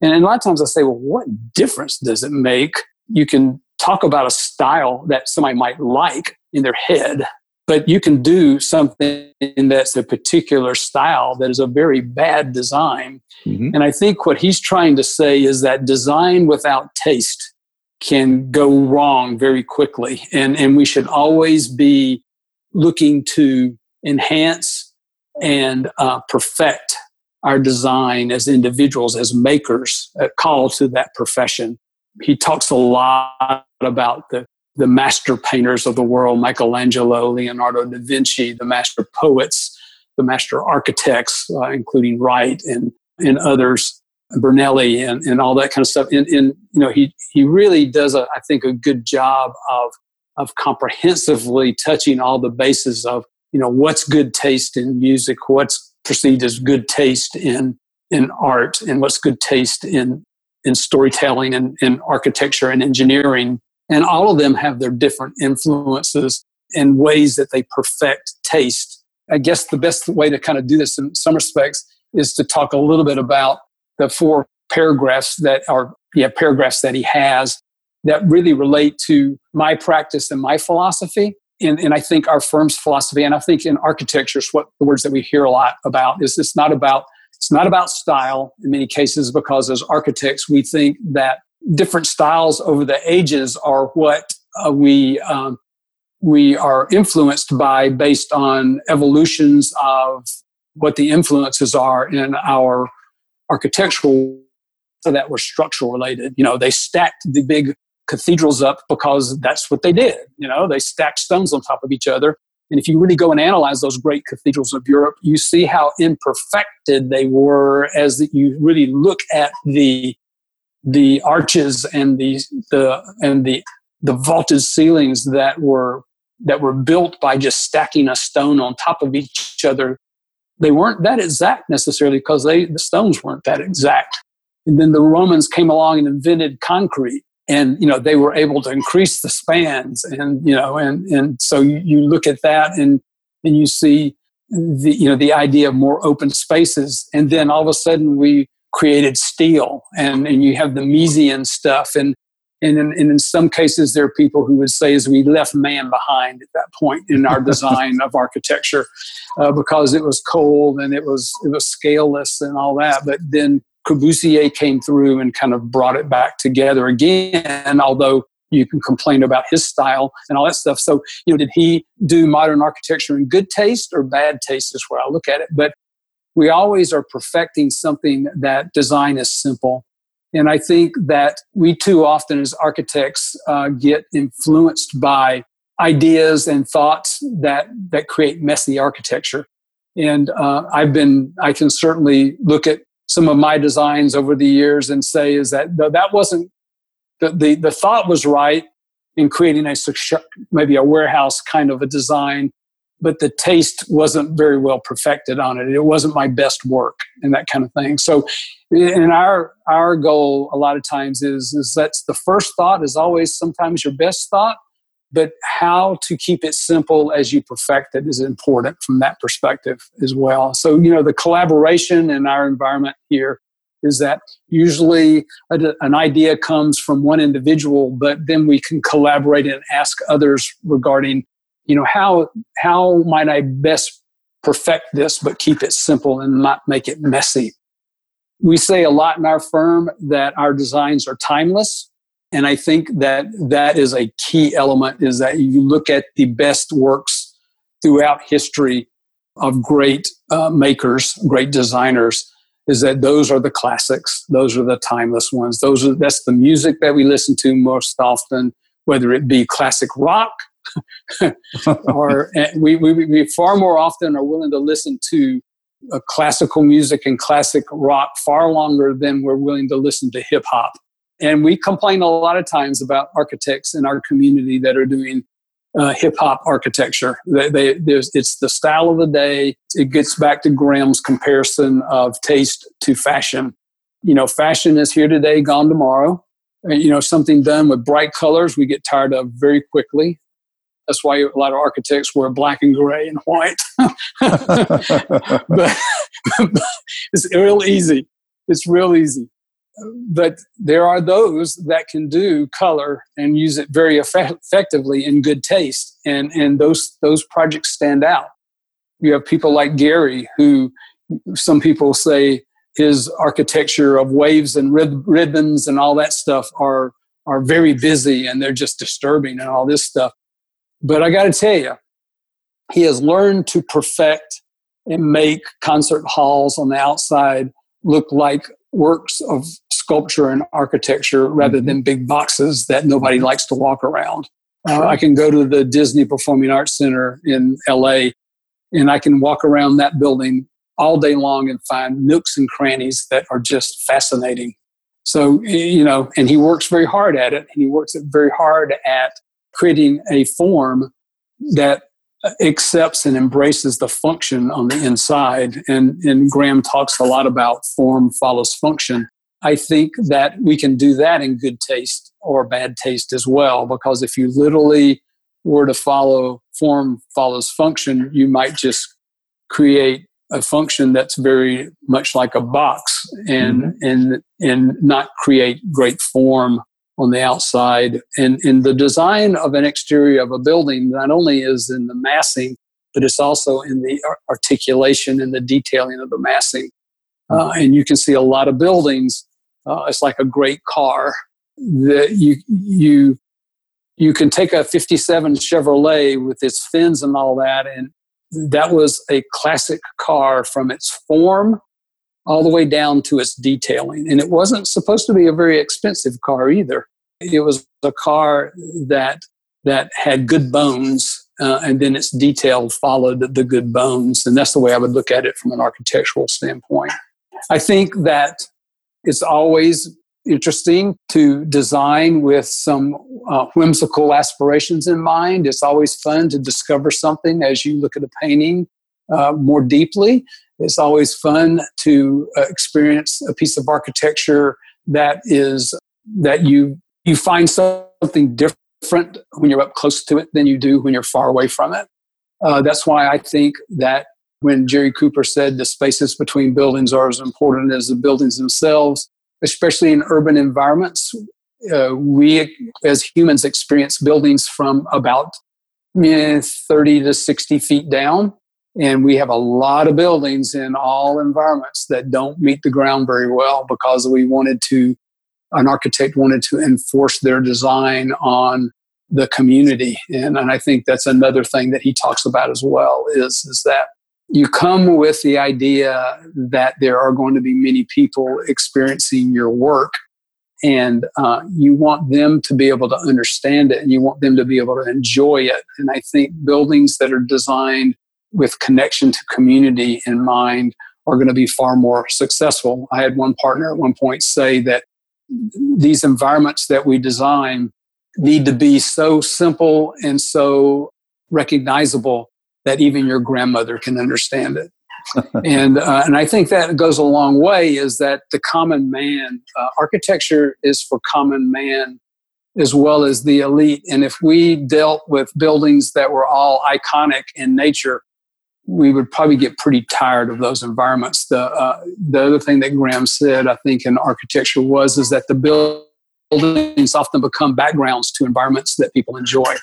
And a lot of times I say, well, what difference does it make? You can talk about a style that somebody might like in their head, but you can do something that's a particular style that is a very bad design. Mm-hmm. And I think what he's trying to say is that design without taste can go wrong very quickly. And, and we should always be looking to enhance and uh, perfect our design as individuals, as makers, a call to that profession. He talks a lot about the the master painters of the world Michelangelo, Leonardo da Vinci, the master poets, the master architects, uh, including Wright and, and others, Brunelleschi, and, and all that kind of stuff. And, and you know, he, he really does, a, I think, a good job of, of comprehensively touching all the bases of, you know, what's good taste in music, what's perceived as good taste in, in art, and what's good taste in, in storytelling and in architecture and engineering and all of them have their different influences and ways that they perfect taste. I guess the best way to kind of do this in some respects is to talk a little bit about the four paragraphs that are yeah paragraphs that he has that really relate to my practice and my philosophy and, and i think our firm's philosophy and i think in architecture is what the words that we hear a lot about is it's not about it's not about style in many cases because as architects we think that different styles over the ages are what uh, we um, we are influenced by based on evolutions of what the influences are in our architectural so that were structural related. You know they stacked the big cathedrals up because that's what they did you know? They stacked stones on top of each other. And if you really go and analyze those great cathedrals of Europe, you see how imperfected they were as you really look at the the arches and the the and the the vaulted ceilings that were that were built by just stacking a stone on top of each other they weren't that exact necessarily because they the stones weren't that exact. And then the romans came along and invented concrete and you know they were able to increase the spans and you know and and so you, look at that and and you see the you know the idea of more open spaces. And then all of a sudden we created steel and, and you have the Miesian stuff and and in, and in some cases there are people who would say as we left man behind at that point in our design of architecture uh, because it was cold and it was it was scaleless and all that. But then Corbusier came through and kind of brought it back together again although you can complain about his style and all that stuff. So you know did he do modern architecture in good taste or bad taste is where i look at it. But we always are perfecting something that design is simple. And I think that we too often, as architects, uh, get influenced by ideas and thoughts that that create messy architecture. And uh, I've been, I can certainly look at some of my designs over the years and say, is that that wasn't the the, the thought was right in creating a maybe a warehouse kind of a design, but the taste wasn't very well perfected on it. It wasn't my best work and that kind of thing. So, and our our goal, a lot of times is is that's the first thought is always sometimes your best thought, but how to keep it simple as you perfect it is important from that perspective as well. So, you know, the collaboration in our environment here is that usually an idea comes from one individual, but then we can collaborate and ask others regarding, you know, how how might I best perfect this but keep it simple and not make it messy. We say a lot in our firm that our designs are timeless and I think that that is a key element is that you look at the best works throughout history of great uh, makers, great designers, is that those are the classics. Those are the timeless ones. Those are, that's the music that we listen to most often, whether it be classic rock or we, we, we far more often are willing to listen to uh, classical music and classic rock far longer than we're willing to listen to hip hop and we complain a lot of times about architects in our community that are doing uh, hip hop architecture. They, they, it's the style of the day. It gets back to Graham's comparison of taste to fashion. You know, fashion is here today, gone tomorrow. You know, something done with bright colors we get tired of very quickly. That's why a lot of architects wear black and gray and white. but, but it's real easy. It's real easy but there are those that can do color and use it very effectively in good taste and and those those projects stand out you have people like Gehry who some people say his architecture of waves and rib- ribbons and all that stuff are are very busy and they're just disturbing and all this stuff but i got to tell you he has learned to perfect and make concert halls on the outside look like works of sculpture and architecture rather mm-hmm. than big boxes that nobody likes to walk around. Uh, I can go to the Disney Performing Arts Center in LA and I can walk around that building all day long and find nooks and crannies that are just fascinating. So, you know, and he works very hard at it. And he works it very hard at creating a form that accepts and embraces the function on the inside. And, and Graham talks a lot about form follows function. I think that we can do that in good taste or bad taste as well, because if you literally were to follow form follows function, you might just create a function that's very much like a box and mm-hmm. and and not create great form on the outside. And in the design of an exterior of a building not only is in the massing but it's also in the articulation and the detailing of the massing. Uh, and you can see a lot of buildings uh, it's like a great car that you you you can take a 57 Chevrolet with its fins and all that and that was a classic car from its form all the way down to its detailing and it wasn't supposed to be a very expensive car either it was a car that that had good bones uh, and then its detail followed the good bones and that's the way i would look at it from an architectural standpoint i think that it's always interesting to design with some uh, whimsical aspirations in mind. It's always fun to discover something as you look at a painting uh, more deeply. It's always fun to uh, experience a piece of architecture that is that you you find something different when you're up close to it than you do when you're far away from it. Uh, that's why I think that when Jerry Cooper said the spaces between buildings are as important as the buildings themselves, especially in urban environments. Uh, we as humans experience buildings from about eh, 30 to 60 feet down. And we have a lot of buildings in all environments that don't meet the ground very well because we wanted to, an architect wanted to enforce their design on the community. And, and I think that's another thing that he talks about as well is, is that you come with the idea that there are going to be many people experiencing your work and uh, you want them to be able to understand it and you want them to be able to enjoy it and i think buildings that are designed with connection to community in mind are going to be far more successful i had one partner at one point say that these environments that we design need to be so simple and so recognizable that even your grandmother can understand it. and uh, and I think that goes a long way. Is that the common man? Uh, architecture is for common man as well as the elite. And if we dealt with buildings that were all iconic in nature, we would probably get pretty tired of those environments. The uh, the other thing that Graham said, I think, in architecture was is that the buildings often become backgrounds to environments that people enjoy.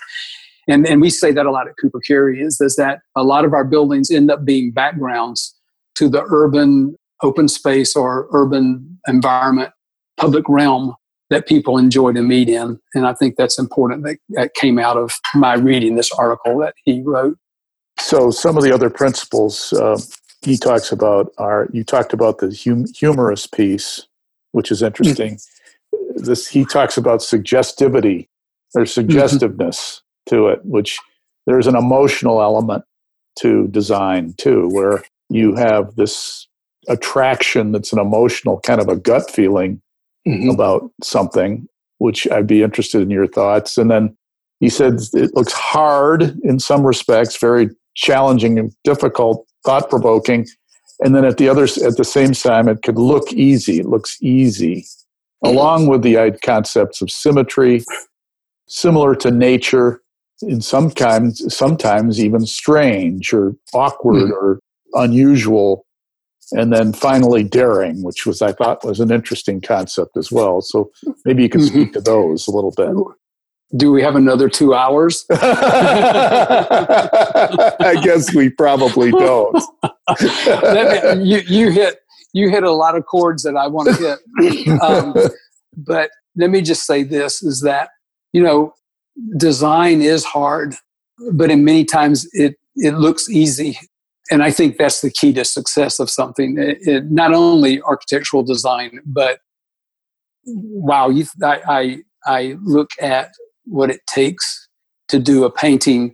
And, and we say that a lot at Cooper Carry is, is that a lot of our buildings end up being backgrounds to the urban open space or urban environment, public realm that people enjoy to meet in. And I think that's important that, that came out of my reading this article that he wrote. So, some of the other principles uh, he talks about are you talked about the hum- humorous piece, which is interesting. Mm-hmm. This he talks about suggestivity or suggestiveness mm-hmm. to it, which there's an emotional element to design too, where you have this attraction that's an emotional kind of a gut feeling mm-hmm. about something, which I'd be interested in your thoughts. And then he said it looks hard in some respects, very challenging and difficult, thought provoking. And then at the other, at the same time, it could look easy. It looks easy, along with the concepts of symmetry, similar to nature, in sometimes sometimes even strange or awkward mm-hmm. or unusual and then finally daring which was i thought was an interesting concept as well so maybe you can mm-hmm. speak to those a little bit do we have another two hours? I guess we probably don't. You, you hit you hit a lot of chords that i want to hit. Um, but let me just say this is that you know design is hard but in many times it it looks easy. And I think that's the key to success of something. It, it, not only architectural design, but wow, you, I, I, I look at what it takes to do a painting,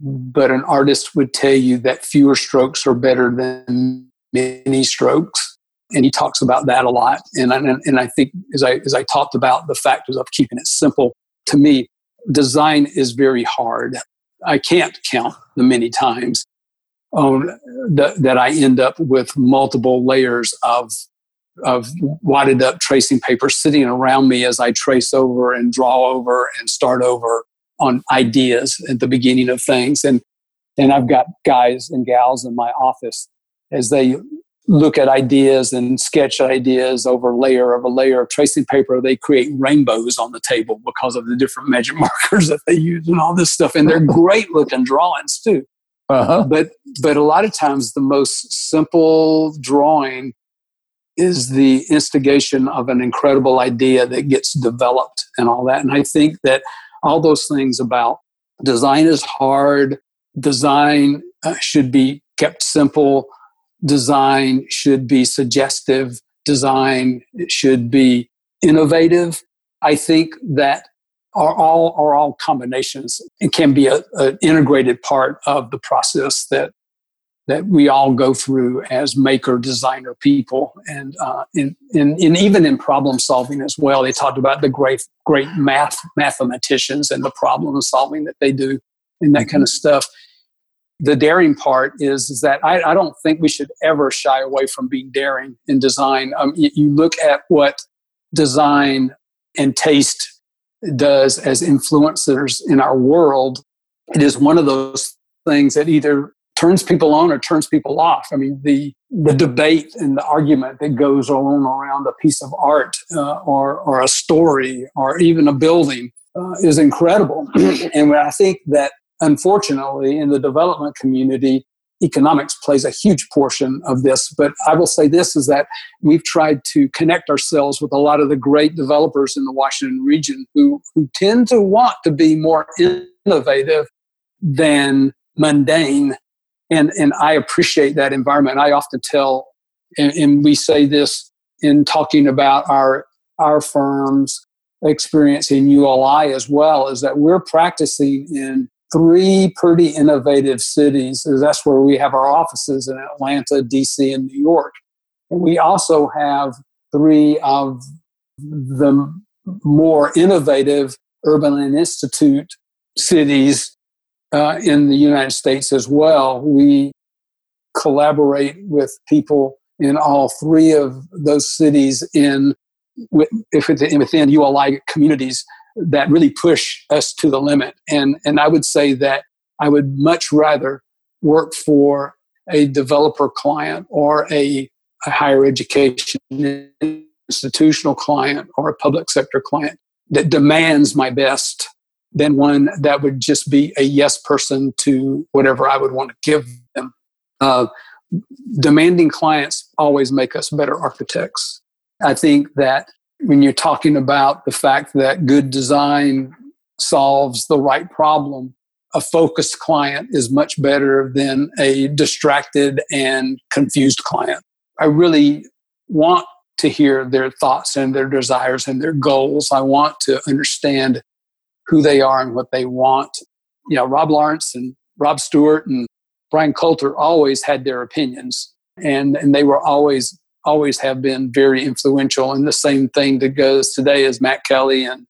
but an artist would tell you that fewer strokes are better than many strokes. And he talks about that a lot. And I, and I think as I, as I talked about the factors of keeping it simple, to me, design is very hard. I can't count the many times um, th- that I end up with multiple layers of of wadded up tracing paper sitting around me as I trace over and draw over and start over on ideas at the beginning of things. And and I've got guys and gals in my office as they look at ideas and sketch ideas over layer of a layer of tracing paper. They create rainbows on the table because of the different magic markers that they use and all this stuff. And they're great looking drawings too. Uh-huh. But but a lot of times the most simple drawing is the instigation of an incredible idea that gets developed and all that. And I think that all those things about design is hard, design uh, should be kept simple, design should be suggestive, design should be innovative. I think that are all are all combinations and can be an integrated part of the process that that we all go through as maker designer people and uh, in, in, in, even in problem solving as well. They talked about the great great math mathematicians and the problem solving that they do and that kind of stuff. The daring part is, is that I, I don't think we should ever shy away from being daring in design. Um, you, you look at what design and taste does as influencers in our world, it is one of those things that either turns people on or turns people off. I mean, the the debate and the argument that goes on around a piece of art uh, or or a story or even a building uh, is incredible. and I think that unfortunately in the development community, economics plays a huge portion of this. But I will say this is that we've tried to connect ourselves with a lot of the great developers in the Washington region who, who tend to want to be more innovative than mundane. And, and I appreciate that environment. I often tell, and, and we say this in talking about our, our firm's experience in ULI as well, is that we're practicing in three pretty innovative cities. That's where we have our offices in Atlanta, DC, and New York. And we also have three of the more innovative Urban Land Institute cities uh, in the United States as well. We collaborate with people in all three of those cities in within ULI communities that really push us to the limit. And, and I would say that I would much rather work for a developer client or a, a higher education institutional client or a public sector client that demands my best than one that would just be a yes person to whatever I would want to give them. Uh, demanding clients always make us better architects. I think that when you're talking about the fact that good design solves the right problem, a focused client is much better than a distracted and confused client. I really want to hear their thoughts and their desires and their goals. I want to understand who they are and what they want. You know, Rob Lawrence and Rob Stewart and Brian Coulter always had their opinions and, and they were always always have been very influential and the same thing that goes today is Matt Kelly and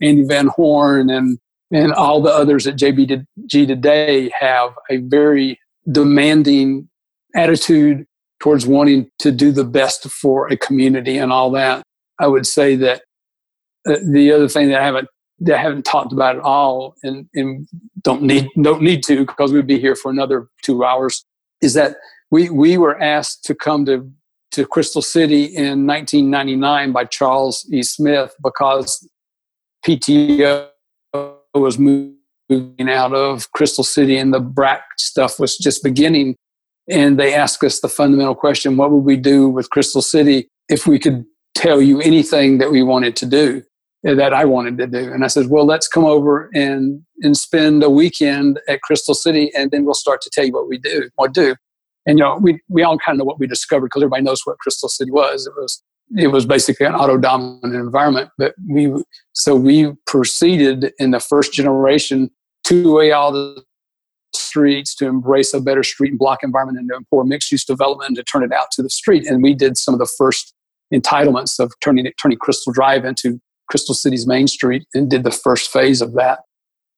Andy Van Horn and and all the others at JBG today have a very demanding attitude towards wanting to do the best for a community and all that. I would say that uh, the other thing that I haven't that haven't talked about at all, and, and don't need don't need to because we'd be here for another two hours, is that we we were asked to come to to Crystal City in 1999 by Charles E. Smith because PTO was moving out of Crystal City and the BRAC stuff was just beginning. And they asked us the fundamental question what would we do with Crystal City if we could tell you anything that we wanted to do? That I wanted to do. And I said, well, let's come over and, and spend a weekend at Crystal City and then we'll start to tell you what we do, what do. And, you know, we, we all kind of know what we discovered because everybody knows what Crystal City was. It was, it was basically an auto dominant environment. But we, so we proceeded in the first generation to away all the streets to embrace a better street and block environment and to pour mixed use development to turn it out to the street. And we did some of the first entitlements of turning turning Crystal Drive into Crystal City's Main Street and did the first phase of that.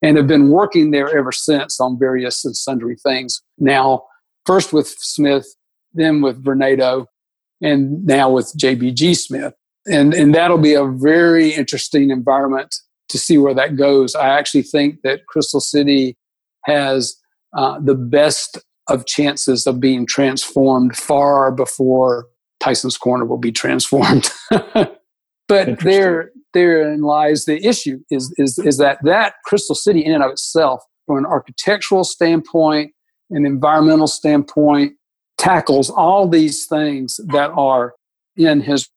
And have been working there ever since on various and sundry things. Now, first with Smith, then with Vornado, and now with JBG Smith. And, and that'll be a very interesting environment to see where that goes. I actually think that Crystal City has uh, the best of chances of being transformed far before Tyson's Corner will be transformed. but there, therein lies the issue: is is is that that Crystal City in and of itself, from an architectural standpoint, an environmental standpoint, tackles all these things that are in his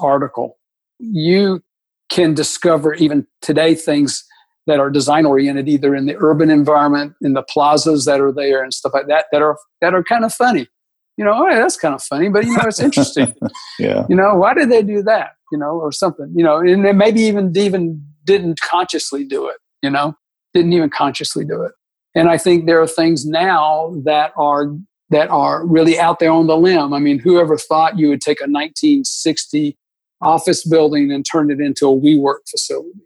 article. You can discover even today things that are design oriented, either in the urban environment, in the plazas that are there and stuff like that, that are that are kind of funny. You know, oh, that's kind of funny, but you know, it's interesting. yeah. You know, why did they do that? You know, or something. You know, and maybe even even didn't consciously do it. You know, didn't even consciously do it. And I think there are things now that are that are really out there on the limb. I mean, whoever thought you would take a 1960 office building and turn it into a WeWork facility?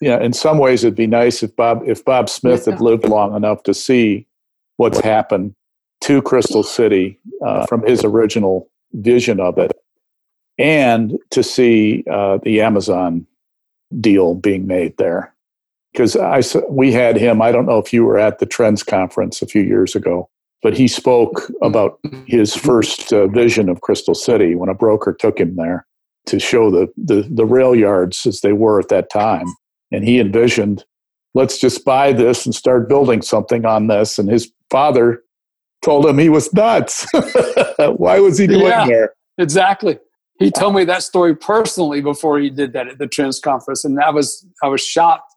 Yeah, in some ways, it'd be nice if Bob if Bob Smith yeah. had lived long enough to see what's happened to Crystal City uh, from his original vision of it, and to see uh, the Amazon deal being made there because I we had him. I don't know if you were at the Trends conference a few years ago, but he spoke about his first uh, vision of Crystal City when a broker took him there to show the, the the rail yards as they were at that time, and he envisioned, let's just buy this and start building something on this. And his father told him he was nuts. Why was he doing yeah, there? Exactly. He told me that story personally before he did that at the Trends conference, and I was I was shocked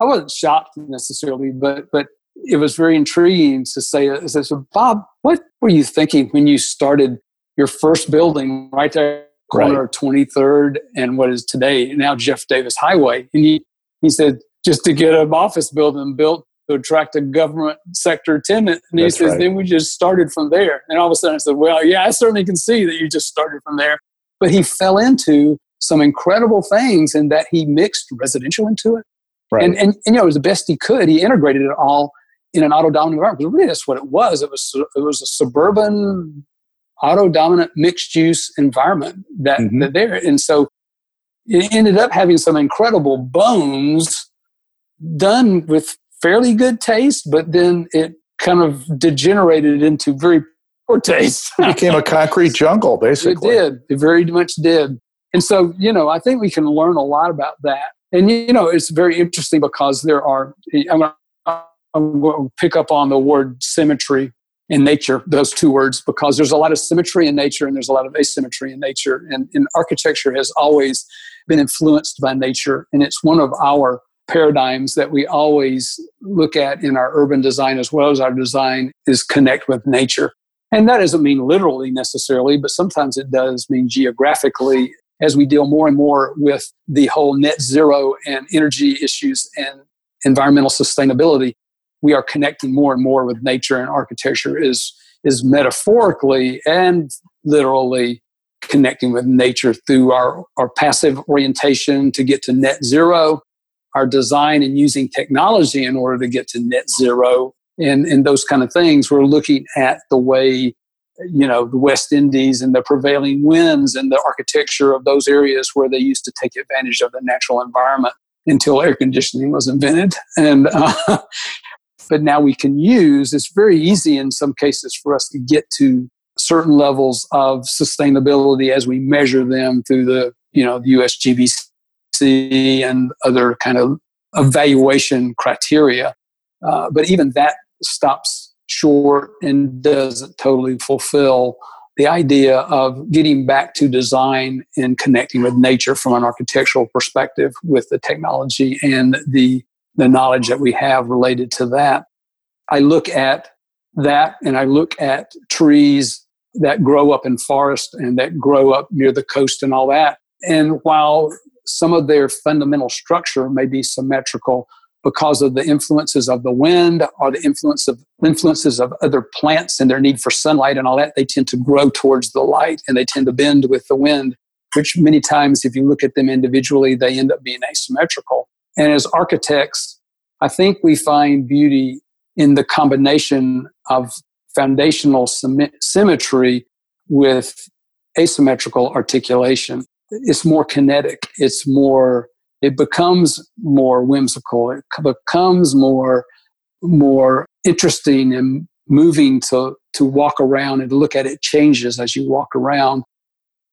I wasn't shocked necessarily, but but it was very intriguing to say. I said, so Bob, what were you thinking when you started your first building right there, corner right. 23rd and what is today now Jeff Davis Highway? And he he said just to get an office building built to attract a government sector tenant. And he That's says, right. then we just started from there. And all of a sudden I said, well, yeah, I certainly can see that you just started from there. But he fell into some incredible things in that he mixed residential into it. Right. And, and, and, you know, it was the best he could. He integrated it all in an auto dominant environment. Really, that's what it was. It was it was a suburban, auto dominant, mixed use environment that, mm-hmm. that there. And so, it ended up having some incredible bones done with fairly good taste, but then it kind of degenerated into very poor taste. it became a concrete jungle, basically. It did. It very much did. And so, you know, I think we can learn a lot about that. And, you know, it's very interesting because there are, I'm going to pick up on the word symmetry in nature, those two words, because there's a lot of symmetry in nature and there's a lot of asymmetry in nature. And, and architecture has always been influenced by nature. And it's one of our paradigms that we always look at in our urban design as well as our design is connect with nature. And that doesn't mean literally necessarily, but sometimes it does mean geographically as we deal more and more with the whole net zero and energy issues and environmental sustainability. We are connecting more and more with nature, and architecture is, is metaphorically and literally connecting with nature through our, our passive orientation to get to net zero, our design and using technology in order to get to net zero, and, and those kind of things. We're looking at the way you know the West Indies and the prevailing winds and the architecture of those areas where they used to take advantage of the natural environment until air conditioning was invented. And uh, but now we can use. It's very easy in some cases for us to get to certain levels of sustainability as we measure them through the you know the USGBC and other kind of evaluation criteria. Uh, but even that stops short and doesn't totally fulfill the idea of getting back to design and connecting with nature from an architectural perspective with the technology and the, the knowledge that we have related to that. I look at that and I look at trees that grow up in forest and that grow up near the coast and all that. And while some of their fundamental structure may be symmetrical, because of the influences of the wind or the influence of influences of other plants and their need for sunlight and all that, they tend to grow towards the light and they tend to bend with the wind, which many times, if you look at them individually, they end up being asymmetrical. And as architects, I think we find beauty in the combination of foundational symmetry with asymmetrical articulation. It's more kinetic, it's more it becomes more whimsical. It becomes more more interesting and moving to to walk around and look at it changes as you walk around.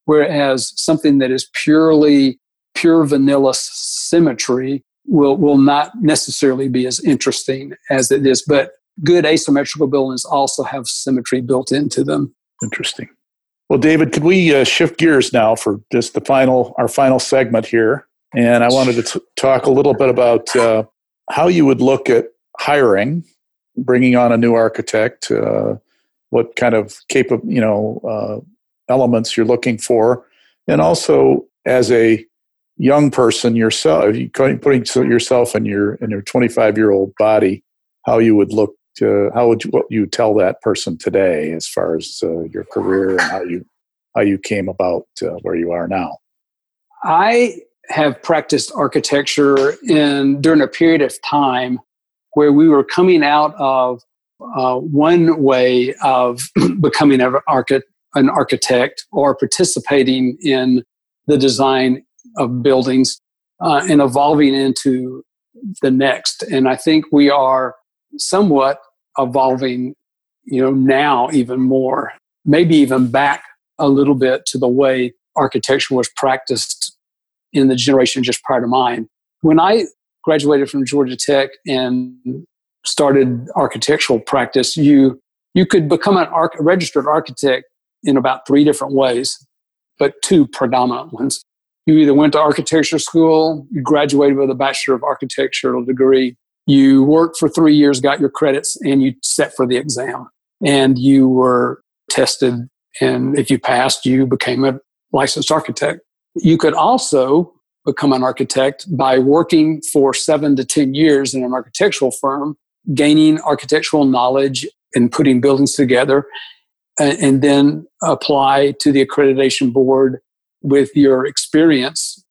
Whereas something that is purely pure vanilla symmetry will will not necessarily be as interesting as it is. But good asymmetrical buildings also have symmetry built into them. Interesting. Well, David, could we uh, shift gears now for just the final our final segment here? And I wanted to t- talk a little bit about uh, how you would look at hiring, bringing on a new architect, uh, what kind of capable, you know, uh, elements you're looking for, and also as a young person yourself, putting yourself in your in your 25 year old body, how you would look to, how would you, what you tell that person today as far as uh, your career and how you how you came about uh, where you are now. I have practiced architecture in during a period of time where we were coming out of uh, one way of becoming an, archi- an architect or participating in the design of buildings uh, and evolving into the next. And I think we are somewhat evolving, you know, now even more, maybe even back a little bit to the way architecture was practiced in the generation just prior to mine. When I graduated from Georgia Tech and started architectural practice, you you could become an arch- registered architect in about three different ways, but two predominant ones. You either went to architecture school, you graduated with a Bachelor of Architectural degree, you worked for three years, got your credits, and you set for the exam. And you were tested, and if you passed, you became a licensed architect. You could also become an architect by working for seven to 10 years in an architectural firm, gaining architectural knowledge and putting buildings together, and, then apply to the accreditation board with your experience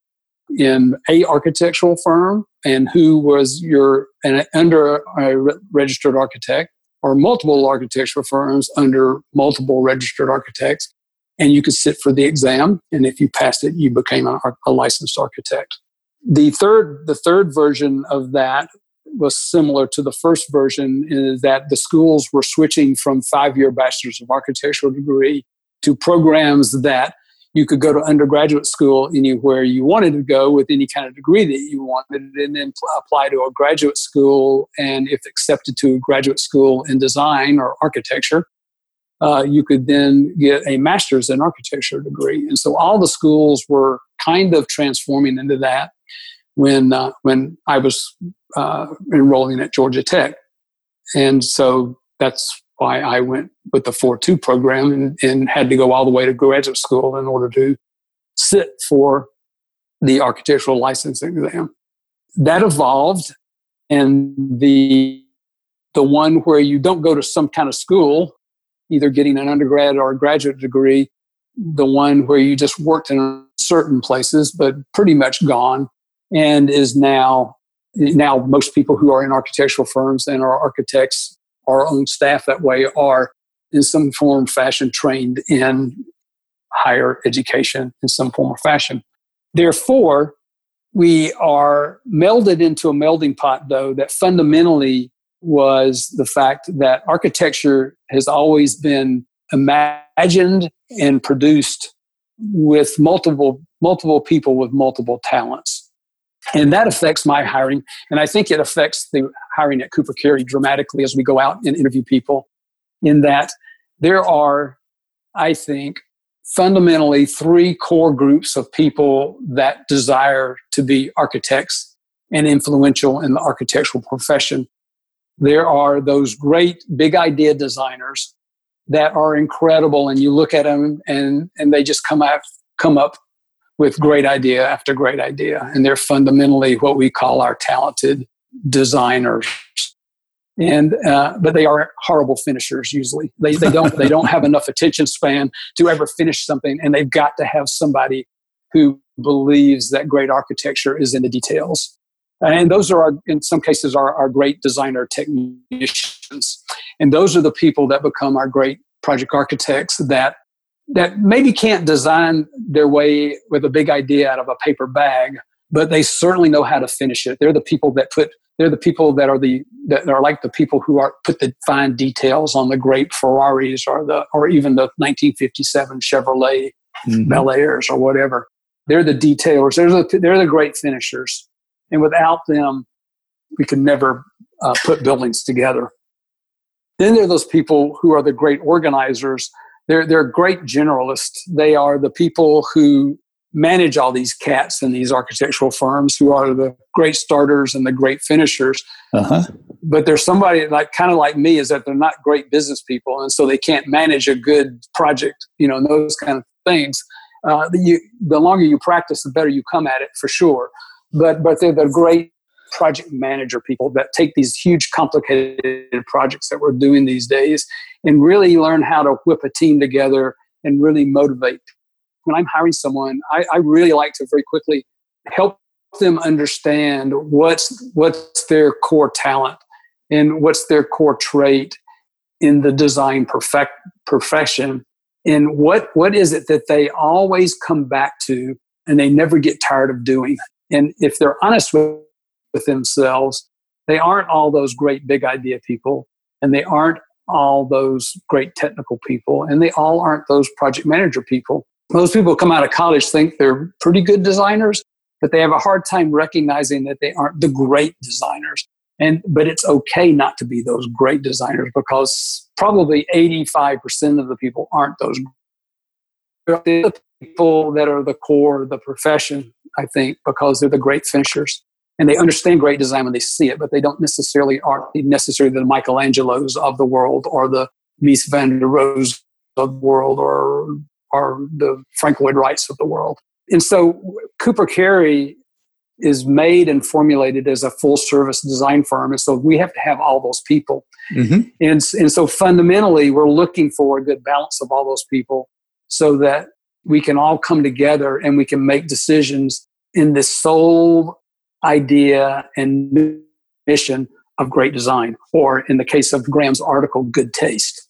in a architectural firm and who was your and under a registered architect or multiple architectural firms under multiple registered architects and you could sit for the exam. And if you passed it, you became a, a licensed architect. The third, the third version of that was similar to the first version is that the schools were switching from five-year bachelor's of architectural degree to programs that you could go to undergraduate school anywhere you wanted to go with any kind of degree that you wanted and then apply to a graduate school and if accepted to graduate school in design or architecture uh, you could then get a master's in architecture degree and so all the schools were kind of transforming into that when uh, when i was uh, enrolling at georgia tech and so that's why I went with the 4 2 program and, and had to go all the way to graduate school in order to sit for the architectural license exam. That evolved, and the the one where you don't go to some kind of school, either getting an undergrad or a graduate degree, the one where you just worked in certain places, but pretty much gone, and is now now most people who are in architectural firms and are architects our own staff that way are in some form fashion trained in higher education in some form or fashion. Therefore, we are melded into a melding pot, though, that fundamentally was the fact that architecture has always been imagined and produced with multiple multiple people with multiple talents. And that affects my hiring. And i think it affects the hiring at cooper carry dramatically as we go out and interview people in that there are i think fundamentally three core groups of people that desire to be architects and influential in the architectural profession there are those great big idea designers that are incredible and you look at them and and they just come out come up with great idea after great idea. And they're fundamentally what we call our talented designers. And uh, but they are horrible finishers usually. They, they don't they don't have enough attention span to ever finish something, and they've got to have somebody who believes that great architecture is in the details. And those are our, in some cases, our, our great designer technicians. And those are the people that become our great project architects that that maybe can't design their way with a big idea out of a paper bag, but they certainly know how to finish it. They're the people that put they're the people that are the that are like the people who are put the fine details on the great Ferraris or the or even the 1957 Chevrolet mm-hmm. Bel Airs or whatever. They're the detailers. They're the they're the great finishers, and without them, we could never uh, put buildings together. Then there are those people who are the great organizers they're they're great generalists. They are the people who manage all these cats in these architectural firms who are the great starters and the great finishers. Uh-huh. But there's somebody like kind of like me is that they're not great business people, and so they can't manage a good project. You know, and those kind of things. Uh, you, the longer you practice, the better you come at it for sure. But but they're the great project manager people that take these huge complicated projects that we're doing these days and really learn how to whip a team together and really motivate. When i'm hiring someone i, I really like to very quickly help them understand what's what's their core talent and what's their core trait in the design perfect profession and what what is it that they always come back to and they never get tired of doing and if they're honest with themselves. They aren't all those great big idea people, and they aren't all those great technical people, and they all aren't those project manager people. Most people come out of college think they're pretty good designers, but they have a hard time recognizing that they aren't the great designers. And but it's okay not to be those great designers because probably 85% of the people aren't those the people that are the core of the profession, I think, because they're the great finishers and they understand great design when they see it, but they don't necessarily are necessarily the Michelangelos of the world or the Mies van der Rohe of the world or or the Frank Lloyd Wrights of the world. And so Cooper Carry is made and formulated as a full service design firm. And so we have to have all those people. Mm-hmm. And, and so fundamentally, we're looking for a good balance of all those people so that we can all come together and we can make decisions in this sole idea and mission of great design, or in the case of Graham's article, good taste.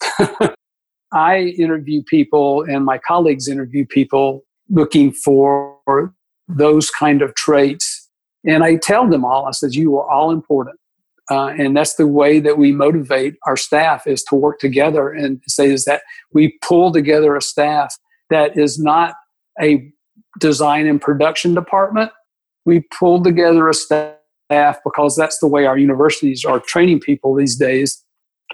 I interview people and my colleagues interview people looking for those kind of traits. And I tell them all, I says, you are all important. Uh, and that's the way that we motivate our staff is to work together and say is that we pull together a staff that is not a design and production department. We pull together a staff because that's the way our universities are training people these days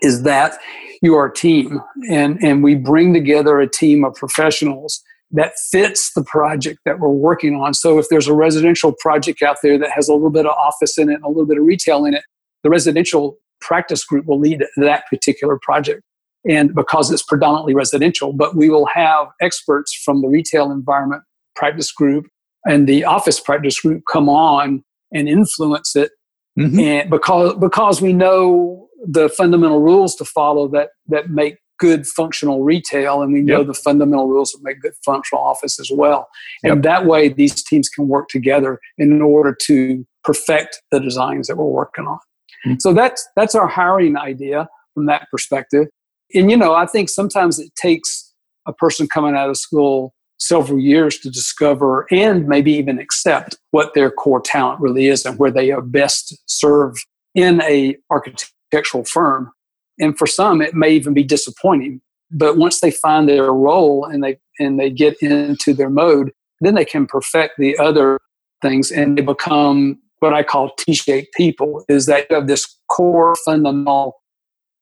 is that you are a team and, and we bring together a team of professionals that fits the project that we're working on. So if there's a residential project out there that has a little bit of office in it and a little bit of retail in it, the residential practice group will lead that particular project. And because it's predominantly residential, but we will have experts from the retail environment practice group and the office practice group come on and influence it. Mm-hmm. And because because we know the fundamental rules to follow that that make good functional retail and we know yep. the fundamental rules that make good functional office as well and yep. that way these teams can work together in order to perfect the designs that we're working on mm-hmm. so that's that's our hiring idea from that perspective and you know i think sometimes it takes a person coming out of school several years to discover and maybe even accept what their core talent really is and where they are best served in a architectural firm. And for some, it may even be disappointing. But once they find their role and they and they get into their mode, then they can perfect the other things and they become what I call T-shaped people. Is that you have this core fundamental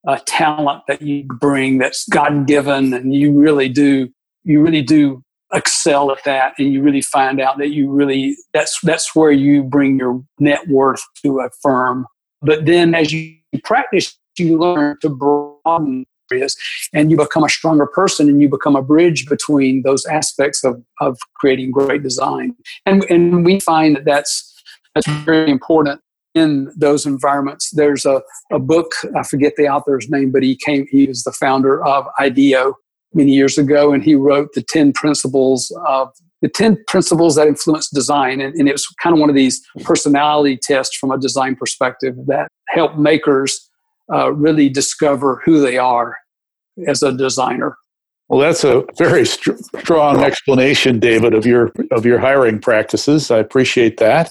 uh, talent that you bring that's God given, and you really do you really do excel at that, and you really find out that you really that's that's where you bring your net worth to a firm. But then as you practice, you learn to broaden areas and you become a stronger person and you become a bridge between those aspects of, of creating great design. And, and we find that that's, that's very important in those environments. There's a, a book, I forget the author's name, but he came, he was the founder of IDEO many years ago, and he wrote the 10 principles of the 10 principles that influence design. And, and, it was kind of one of these personality tests from a design perspective that help makers uh, really discover who they are as a designer. Well, that's a very st- strong explanation, David, of your of your hiring practices. I appreciate that.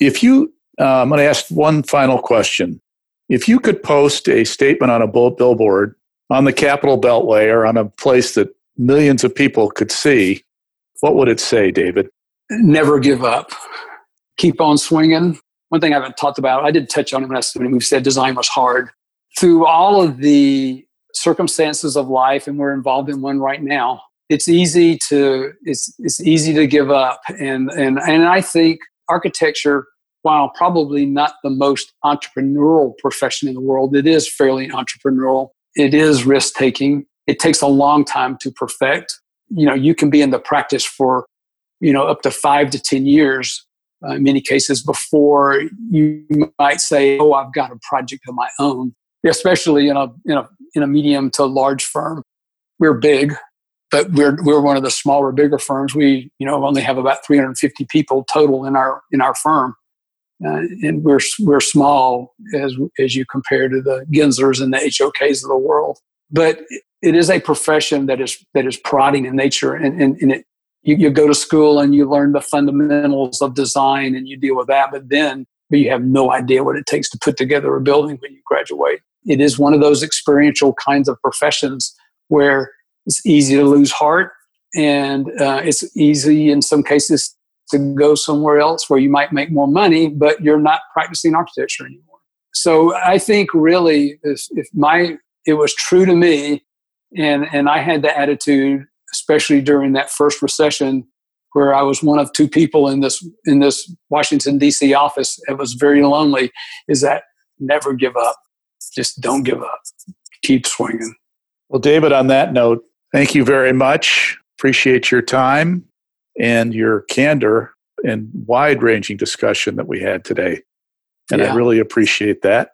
If you, uh, I'm going to ask one final question. If you could post a statement on a billboard on the Capitol Beltway or on a place that millions of people could see, what would it say, David? Never give up. Keep on swinging. One thing I haven't talked about, I did touch on it when, we said design was hard. Through all of the circumstances of life, and we're involved in one right now, it's easy to it's it's easy to give up. And and and I think architecture, while probably not the most entrepreneurial profession in the world, it is fairly entrepreneurial. It is risk taking. It takes a long time to perfect. You know you can be in the practice for you know up to five to ten years uh, in many cases before you might say oh i've got a project of my own. Especially in a in a in a medium to large firm. We're big but we're we're one of the smaller bigger firms. We you know only have about 350 people total in our in our firm uh, and we're we're small as as you compare to the Genslers and the HOKs of the world. But it is a profession that is that is prodding in nature and, and, and it you, you go to school and you learn the fundamentals of design and you deal with that but then but you have no idea what it takes to put together a building when you graduate it is one of those experiential kinds of professions where it's easy to lose heart and uh, it's easy in some cases to go somewhere else where you might make more money but you're not practicing architecture anymore so i think really if, if my it was true to me and and I had the attitude, especially during that first recession, where I was one of two people in this in this Washington D.C. office. It was very lonely. Is that never give up? Just don't give up. Keep swinging. Well, David, on that note, thank you very much. Appreciate your time and your candor and wide ranging discussion that we had today. And yeah. I really appreciate that.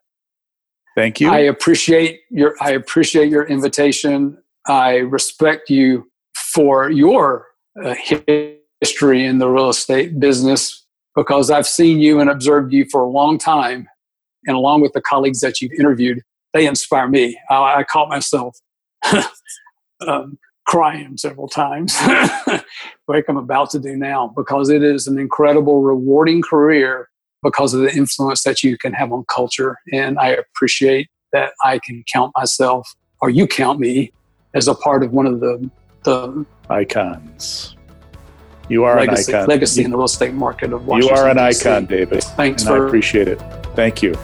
Thank you. I appreciate your I appreciate your invitation. I respect you for your uh, history in the real estate business because I've seen you and observed you for a long time, and along with the colleagues that you've interviewed, they inspire me. I, I caught myself um, crying several times, like I'm about to do now, because it is an incredible, rewarding career because of the influence that you can have on culture. And I appreciate that I can count myself, or you count me, as a part of one of the the icons. You are legacy, an icon. Legacy you, in the real estate market of Washington. You are an icon, David. Thanks and for I appreciate it. Thank you.